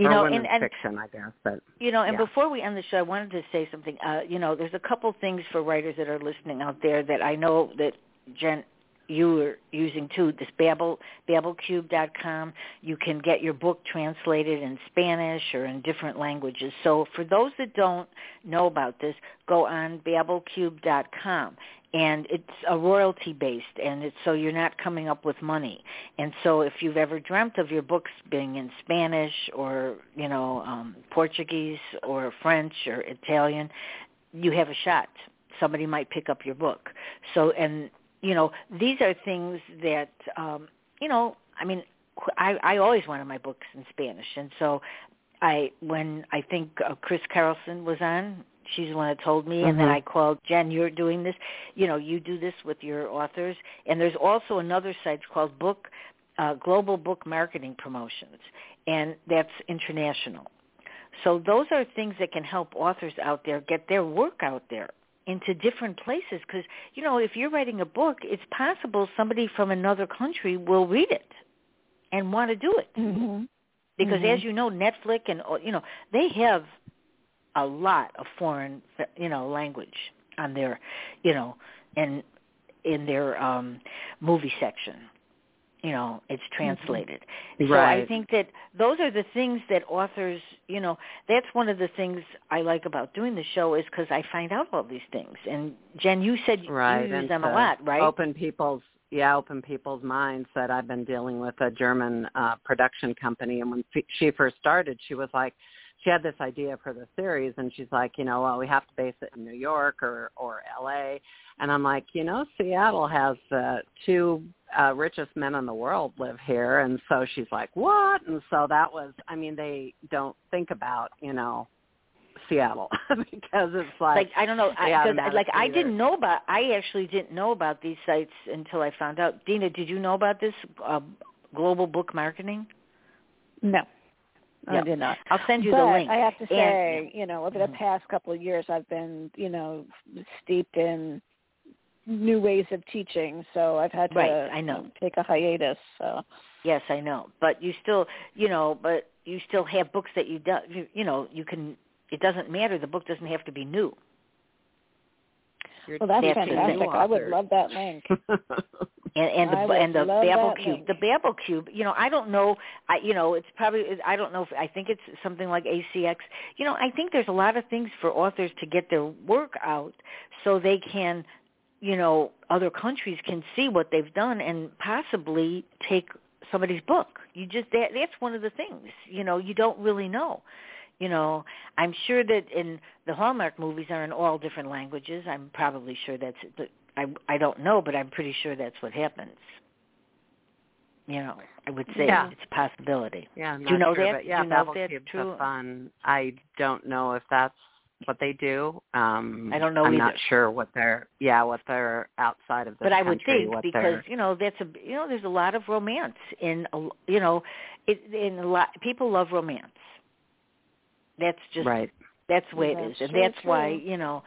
Speaker 1: you
Speaker 3: or
Speaker 1: know
Speaker 3: women's
Speaker 1: and and
Speaker 3: fiction i guess but
Speaker 1: You know, and
Speaker 3: Yeah.
Speaker 1: before we end the show, I wanted to say something. Uh, you know, there's a couple things for writers that are listening out there that I know that Jen, you are using too. This Babel, Babelcube.com. You can get your book translated in Spanish or in different languages. So for those that don't know about this, go on Babelcube.com. And it's a royalty based, and it's so you're not coming up with money. And so if you've ever dreamt of your books being in Spanish or, you know, um, Portuguese or French or Italian, you have a shot. Somebody might pick up your book. So, and, you know, these are things that, um, you know, I mean, I, I always wanted my books in Spanish. And so I, when I think uh, Chris Carlson was on, she's the one that told me, and then
Speaker 3: Mhm.
Speaker 1: I called Jen. You're doing this, you know, you do this with your authors, and there's also another site called Book uh, Global Book Marketing Promotions, and that's international. So those are things that can help authors out there get their work out there into different places because you know if you're writing a book it's possible somebody from another country will read it and want to do it
Speaker 2: Mhm.
Speaker 1: Because
Speaker 2: Mhm.
Speaker 1: as you know netflix and uh, you know they have a lot of foreign you know language on their you know and in their um movie section. You know it's translated. So i think that those are the things that authors you know that's one of the things i like about doing the show is because i find out all these things. And jen you said
Speaker 3: right.
Speaker 1: you use
Speaker 3: and
Speaker 1: them a lot right?
Speaker 3: open people's yeah open people's minds that i've been dealing with a german uh production company. And when she first started she was like she had this idea for the series and she's like you know well we have to base it in new york or or la and i'm like you know seattle has uh two uh richest men in the world live here. And so she's like what? And so that was i mean they don't think about you know seattle because it's like
Speaker 1: like I don't know
Speaker 3: they
Speaker 1: I, 'cause, like I didn't know about I actually didn't know about these sites until I found out. Deena, did you know about this uh, global book marketing?
Speaker 2: No,
Speaker 1: Yeah.
Speaker 2: I did not.
Speaker 1: I'll send you
Speaker 2: but
Speaker 1: the link.
Speaker 2: I have to
Speaker 1: And-
Speaker 2: say, you know, over the
Speaker 1: Mhm.
Speaker 2: past couple of years, I've been, you know, steeped in new ways of teaching. So I've had to
Speaker 1: Right, I know.
Speaker 2: take a hiatus. So
Speaker 1: Yes, I know. But you still, you know, but you still have books that you do, you, you know, you can it doesn't matter the book doesn't have to be new.
Speaker 3: You're
Speaker 2: Well, that's
Speaker 1: That's
Speaker 2: fantastic. I would love that link.
Speaker 1: and and the and the Babel cube,
Speaker 2: link.
Speaker 1: the Babel cube. You know, I don't know. I you know, it's probably I don't know if I think it's something like ACX. You know, I think there's a lot of things for authors to get their work out so they can, you know, other countries can see what they've done and possibly take somebody's book. You just that that's one of the things. You know, you don't really know. You know, I'm sure that in the Hallmark movies are in all different languages. I'm probably sure that's the I I don't know, but I'm pretty sure that's what happens. You know, I would say
Speaker 3: Yeah.
Speaker 1: it's a possibility.
Speaker 3: Yeah, I'm
Speaker 1: Do you know
Speaker 3: sure,
Speaker 1: that?
Speaker 3: But
Speaker 1: Do
Speaker 3: yeah,
Speaker 1: you know if that's true?
Speaker 3: fun. I don't know if that's what they do. Um
Speaker 1: I don't know
Speaker 3: I'm
Speaker 1: either.
Speaker 3: not sure what they're yeah, what they're outside of this
Speaker 1: but I would think because
Speaker 3: they're
Speaker 1: you know that's a you know there's a lot of romance in a, you know it in a lot people love romance. That's just
Speaker 3: right.
Speaker 1: that's the way it
Speaker 2: That's
Speaker 1: is, and
Speaker 2: very
Speaker 1: that's why you know.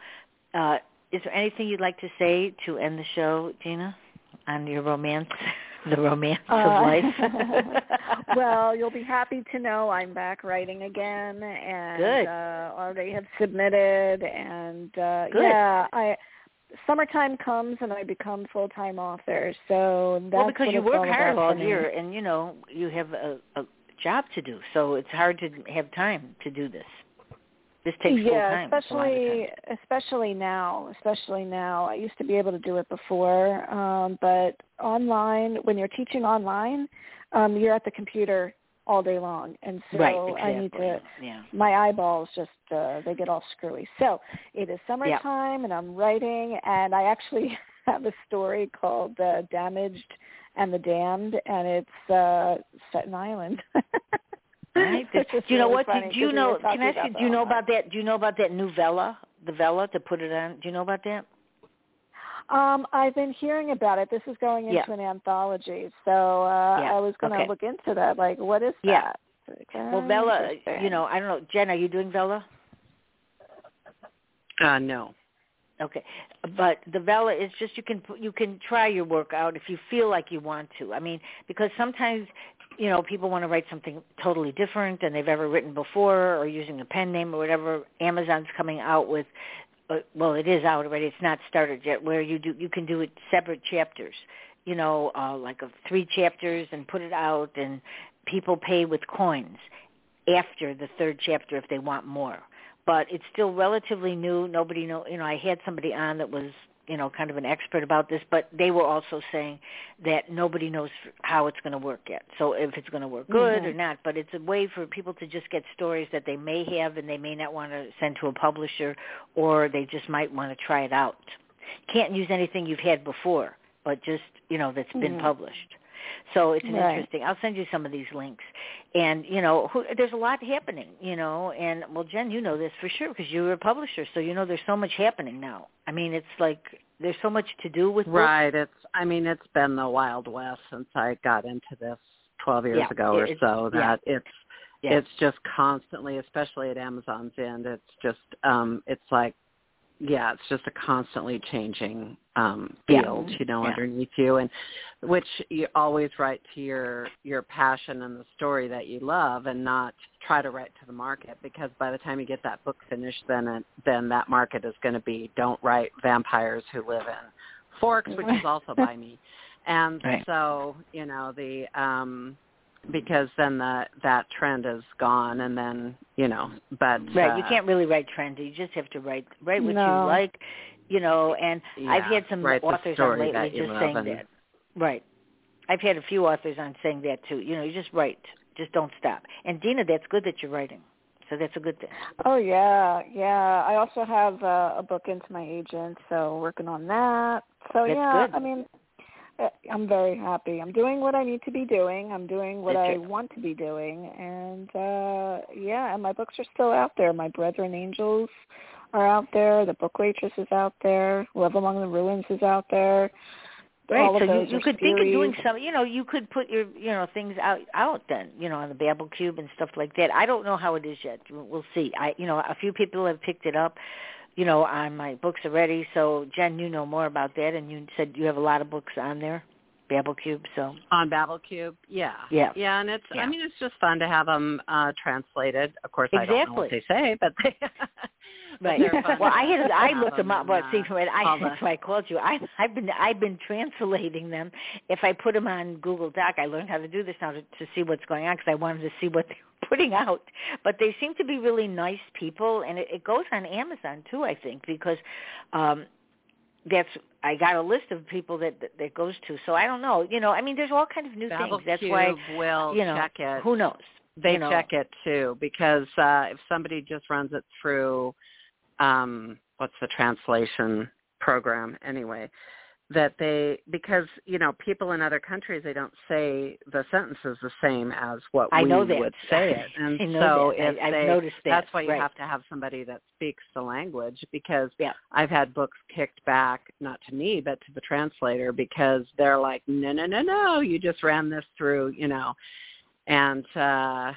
Speaker 1: uh Is there anything you'd like to say to end the show, Deena, on your romance, the romance
Speaker 2: Uh,
Speaker 1: of life?
Speaker 2: well, you'll be happy to know I'm back writing again, and
Speaker 1: Good.
Speaker 2: uh, already have submitted. And uh,
Speaker 1: Good.
Speaker 2: yeah, I summertime comes and I become full time author. So that's
Speaker 1: well, because
Speaker 2: what
Speaker 1: you
Speaker 2: it's
Speaker 1: work
Speaker 2: all
Speaker 1: hard all year, and you know you have a, a job to do, so it's hard to have time to do this. This takes full
Speaker 2: yeah,
Speaker 1: time. a lot of
Speaker 2: especially especially now. Especially now. I used to be able to do it before, um, but online when you're teaching online, um, you're at the computer all day long, and so
Speaker 1: right, exactly.
Speaker 2: I need to.
Speaker 1: Yeah.
Speaker 2: My eyeballs just uh, they get all screwy. So it is summertime, and I'm writing, and I actually have a story called uh, "Damaged and the Damned," and it's uh, set in Ireland.
Speaker 1: Right. Do you know
Speaker 2: really
Speaker 1: what?
Speaker 2: funny
Speaker 1: do, do you
Speaker 2: 'cause
Speaker 1: know? Can I ask you? Do you know about that? Do you know about that novella, the Vella, to put it on? Do you know about that?
Speaker 2: Um, I've been hearing about it. This is going into
Speaker 1: Yeah.
Speaker 2: an anthology, so uh,
Speaker 1: Yeah,
Speaker 2: I was going to
Speaker 1: okay.
Speaker 2: look into that. Like, what is
Speaker 1: Yeah.
Speaker 2: that?
Speaker 1: Well,
Speaker 2: Very
Speaker 1: Vella, you know, I don't know. Jen, are you doing Vella?
Speaker 3: Uh no.
Speaker 1: Okay, but the Vella is just you can you can try your work out if you feel like you want to. I mean, because sometimes you know people want to write something totally different than they've ever written before, or using a pen name or whatever. Amazon's coming out with, uh, well, it is out already. It's not started yet. Where you do you can do it separate chapters. You know, uh, like of three chapters and put it out, and people pay with coins after the third chapter if they want more but it's still relatively new. Nobody know, you know, I had somebody on that was, you know, kind of an expert about this, but they were also saying that nobody knows how it's going to work yet. So if it's going to work good
Speaker 2: Mhm.
Speaker 1: or not, but it's a way for people to just get stories that they may have and they may not want to send to a publisher or they just might want to try it out. Can't use anything you've had before, but just, you know, that's been
Speaker 2: Mhm.
Speaker 1: published. So it's an
Speaker 2: Right.
Speaker 1: interesting. I'll send you some of these links, and you know, who, there's a lot happening. You know, and well, Jen, you know this for sure because you were a publisher, so you know there's so much happening now. I mean, it's like there's so much to do with books.
Speaker 3: Right. It's I mean, it's been the wild west since I got into this twelve years
Speaker 1: Yeah,
Speaker 3: ago or so
Speaker 1: yeah.
Speaker 3: that it's
Speaker 1: Yeah.
Speaker 3: it's just constantly, especially at Amazon's end, it's just um it's like yeah, it's just a constantly changing um
Speaker 1: Yeah.
Speaker 3: field, you know,
Speaker 1: Yeah.
Speaker 3: underneath you and which you always write to your your passion and the story that you love and not try to write to the market because by the time you get that book finished then it, then that market is going to be don't write vampires who live in Forks, which is also by me. And
Speaker 1: Right.
Speaker 3: so, you know, the um because then that that trend is gone and then, you know, but
Speaker 1: Right. You
Speaker 3: uh,
Speaker 1: can't really write trends You just have to write write what
Speaker 2: No.
Speaker 1: you like. You know, and I've had some authors on lately just saying
Speaker 3: and-
Speaker 1: that. Right. I've had a few authors on saying that too. You know, you just write. Just don't stop. And Deena, that's good that you're writing. So that's a good thing.
Speaker 2: Oh yeah, yeah. I also have uh, a book into my agent, so working on that. So
Speaker 1: That's
Speaker 2: yeah,
Speaker 1: good.
Speaker 2: I mean, I'm very happy. I'm doing what I need to be doing. I'm doing what I want to be doing, and uh yeah, and my books are still out there. My Brethren Angels are out there. The Book Waitress is out there. Love Among the Ruins is out there.
Speaker 1: Right.
Speaker 2: All
Speaker 1: so you, you could think of doing some. You know, you could put your you know things out out then. You know, on the Babelcube and stuff like that. I don't know how it is yet. We'll see. I you know a few people have picked it up. You know, on my books already. So Jen, you know more about that, and you said you have a lot of books on there. So
Speaker 3: on Babelcube, yeah,
Speaker 1: yeah,
Speaker 3: yeah, and it's
Speaker 1: yeah.
Speaker 3: I mean it's just fun to have them uh translated. Of course,
Speaker 1: exactly.
Speaker 3: I don't know what they say, but they.
Speaker 1: Right. well, I had I looked them up,
Speaker 3: but
Speaker 1: see, I that's why I called you. I I've been I've been translating them. If I put them on Google Doc, I learned how to do this now to, to see what's going on because I wanted to see what they were putting out. But they seem to be really nice people, and it, it goes on Amazon too. I think because um that's I got a list of people that, that that goes to. So I don't know. You know, I mean, there's all kinds of new things. That's
Speaker 3: Cube
Speaker 1: why
Speaker 3: will
Speaker 1: you know
Speaker 3: check it.
Speaker 1: who knows.
Speaker 3: They
Speaker 1: you know.
Speaker 3: check it too because uh if somebody just runs it through um what's the translation program anyway that they because you know people in other countries they don't say the sentences the same as what
Speaker 1: I
Speaker 3: we
Speaker 1: know that.
Speaker 3: would say it and so
Speaker 1: that.
Speaker 3: if
Speaker 1: I, I've
Speaker 3: they
Speaker 1: noticed that.
Speaker 3: that's why you
Speaker 1: right.
Speaker 3: have to have somebody that speaks the language because
Speaker 1: Yeah.
Speaker 3: I've had books kicked back not to me but to the translator because they're like no no no no you just ran this through you know and uh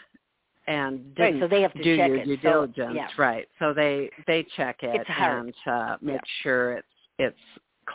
Speaker 3: and
Speaker 1: Right, so they have to
Speaker 3: do
Speaker 1: check
Speaker 3: your
Speaker 1: it.
Speaker 3: due
Speaker 1: So,
Speaker 3: diligence
Speaker 1: yeah.
Speaker 3: right so they they check it and uh make
Speaker 1: Yeah.
Speaker 3: sure it's it's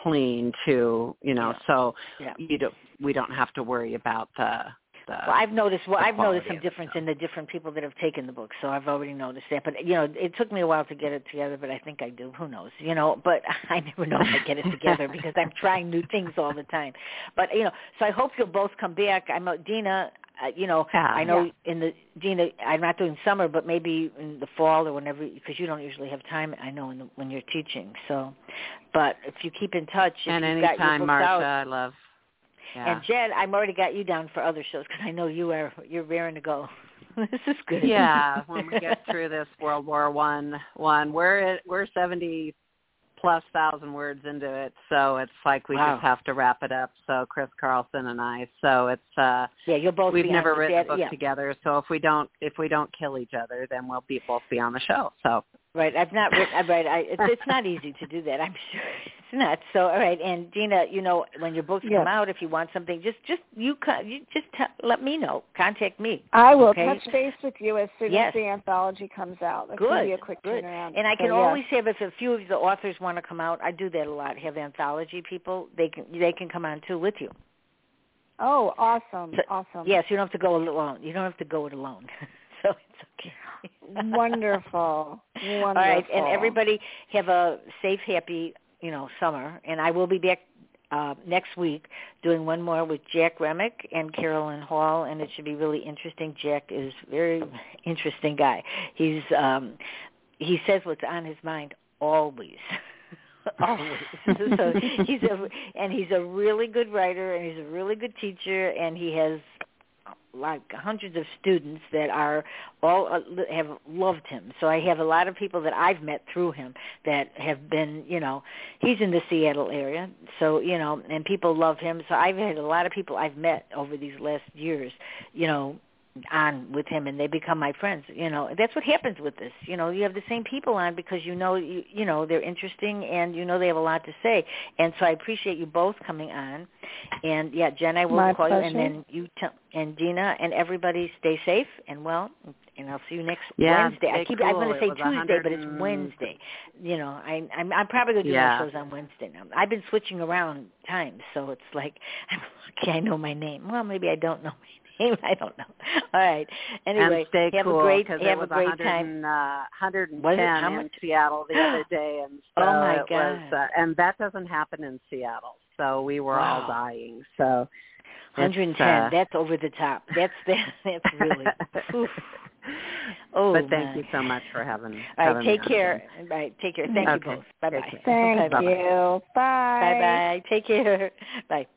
Speaker 3: clean too you know
Speaker 1: Yeah.
Speaker 3: so
Speaker 1: Yeah.
Speaker 3: you don't we don't have to worry about the the
Speaker 1: Well, I've noticed. Well, I've noticed some difference in the different people that have taken the book, so I've already noticed that. But you know, it took me a while to get it together, but I think I do. Who knows? You know, but I never know if I get it together because I'm trying new things all the time. But you know, so I hope you'll both come back. I'm uh, Deena. Uh, you know,
Speaker 3: Yeah.
Speaker 1: I know in the Deena, I'm not doing summer, but maybe in the fall or whenever, because you don't usually have time. I know in the, when you're teaching. So, but if you keep in touch,
Speaker 3: and
Speaker 1: you've got your
Speaker 3: anytime Marsha
Speaker 1: out,
Speaker 3: I love yeah.
Speaker 1: and Jed, I'm already got you down for other shows because I know you are you're raring to go. this is good.
Speaker 3: yeah, when we get through this World War One one, we're at, we're seventy plus thousand words into it, so it's like we
Speaker 1: Wow.
Speaker 3: just have to wrap it up. So Chris Carlson and I, so it's uh
Speaker 1: yeah, you'll both.
Speaker 3: we've never written a book
Speaker 1: yeah.
Speaker 3: together, so if we don't if we don't kill each other, then we'll be both be on the show. So
Speaker 1: Right. I've not written. Right. I, it's, it's not easy to do that. I'm sure not. So, all right. And Deena, you know, when your books
Speaker 2: Yes.
Speaker 1: come out, if you want something, just just you you just t- let me know. Contact me.
Speaker 2: I will
Speaker 1: Okay.
Speaker 2: touch base with you as soon
Speaker 1: Yes.
Speaker 2: as the anthology comes out. That's
Speaker 1: Good.
Speaker 2: be a quick
Speaker 1: good.
Speaker 2: turnaround.
Speaker 1: And I
Speaker 2: So,
Speaker 1: can
Speaker 2: yes.
Speaker 1: always have if a few of the authors want to come out. I do that a lot. Have anthology people. They can they can come on too with you.
Speaker 2: Oh, awesome,
Speaker 1: So-
Speaker 2: awesome.
Speaker 1: Yes, you don't have to go alone. You don't have to go it alone. so it's okay.
Speaker 2: Wonderful. Wonderful.
Speaker 1: All right, and everybody have a safe, happy, you know, summer. And I will be back uh, next week doing one more with Jack Remick and Carolyn Hall, and it should be really interesting. Jack is a very interesting guy. He's um, he says what's on his mind always. always. so he's a and he's a really good writer and he's a really good teacher and he has like hundreds of students that are all uh, have loved him. So I have a lot of people that I've met through him that have been, you know, he's in the Seattle area. So, you know, and people love him. So I've had a lot of people I've met over these last years, you know, on with him and they become my friends you know. That's what happens with this you know. You have the same people on because you know you you know they're interesting and you know they have a lot to say. And so i appreciate you both coming on. And yeah jen i will
Speaker 2: My
Speaker 1: call you and
Speaker 2: pleasure.
Speaker 1: then you t- and deena and everybody stay safe and well. And i'll see you next
Speaker 3: Yeah,
Speaker 1: wednesday. I
Speaker 3: stay
Speaker 1: keep i'm going to say tuesday but it's wednesday. You know i i'm i'm probably going to do
Speaker 3: Yeah.
Speaker 1: my shows on wednesday now. I've been switching around times so it's like i'm lucky i know my name. Well maybe i don't know my name I don't know. All right. Anyway, have
Speaker 3: cool
Speaker 1: a great have
Speaker 3: it was
Speaker 1: a great
Speaker 3: 100
Speaker 1: time.
Speaker 3: and, uh, 110
Speaker 1: Was it?
Speaker 3: In? Seattle the other day, and so
Speaker 1: Oh, my
Speaker 3: it was,
Speaker 1: God.
Speaker 3: uh, and that doesn't happen in Seattle. So we were all dying. So
Speaker 1: 110.
Speaker 3: uh,
Speaker 1: that's over the top. That's that, that's really. oof. Oh,
Speaker 3: but thank
Speaker 1: my.
Speaker 3: you so much for having.
Speaker 1: All
Speaker 3: having
Speaker 1: right.
Speaker 3: me
Speaker 1: Take care. All right. Take care. Thank
Speaker 3: Okay.
Speaker 1: you both. Bye bye.
Speaker 2: Thank
Speaker 3: Bye-bye.
Speaker 2: you. Bye.
Speaker 1: Bye bye. Take care. Bye.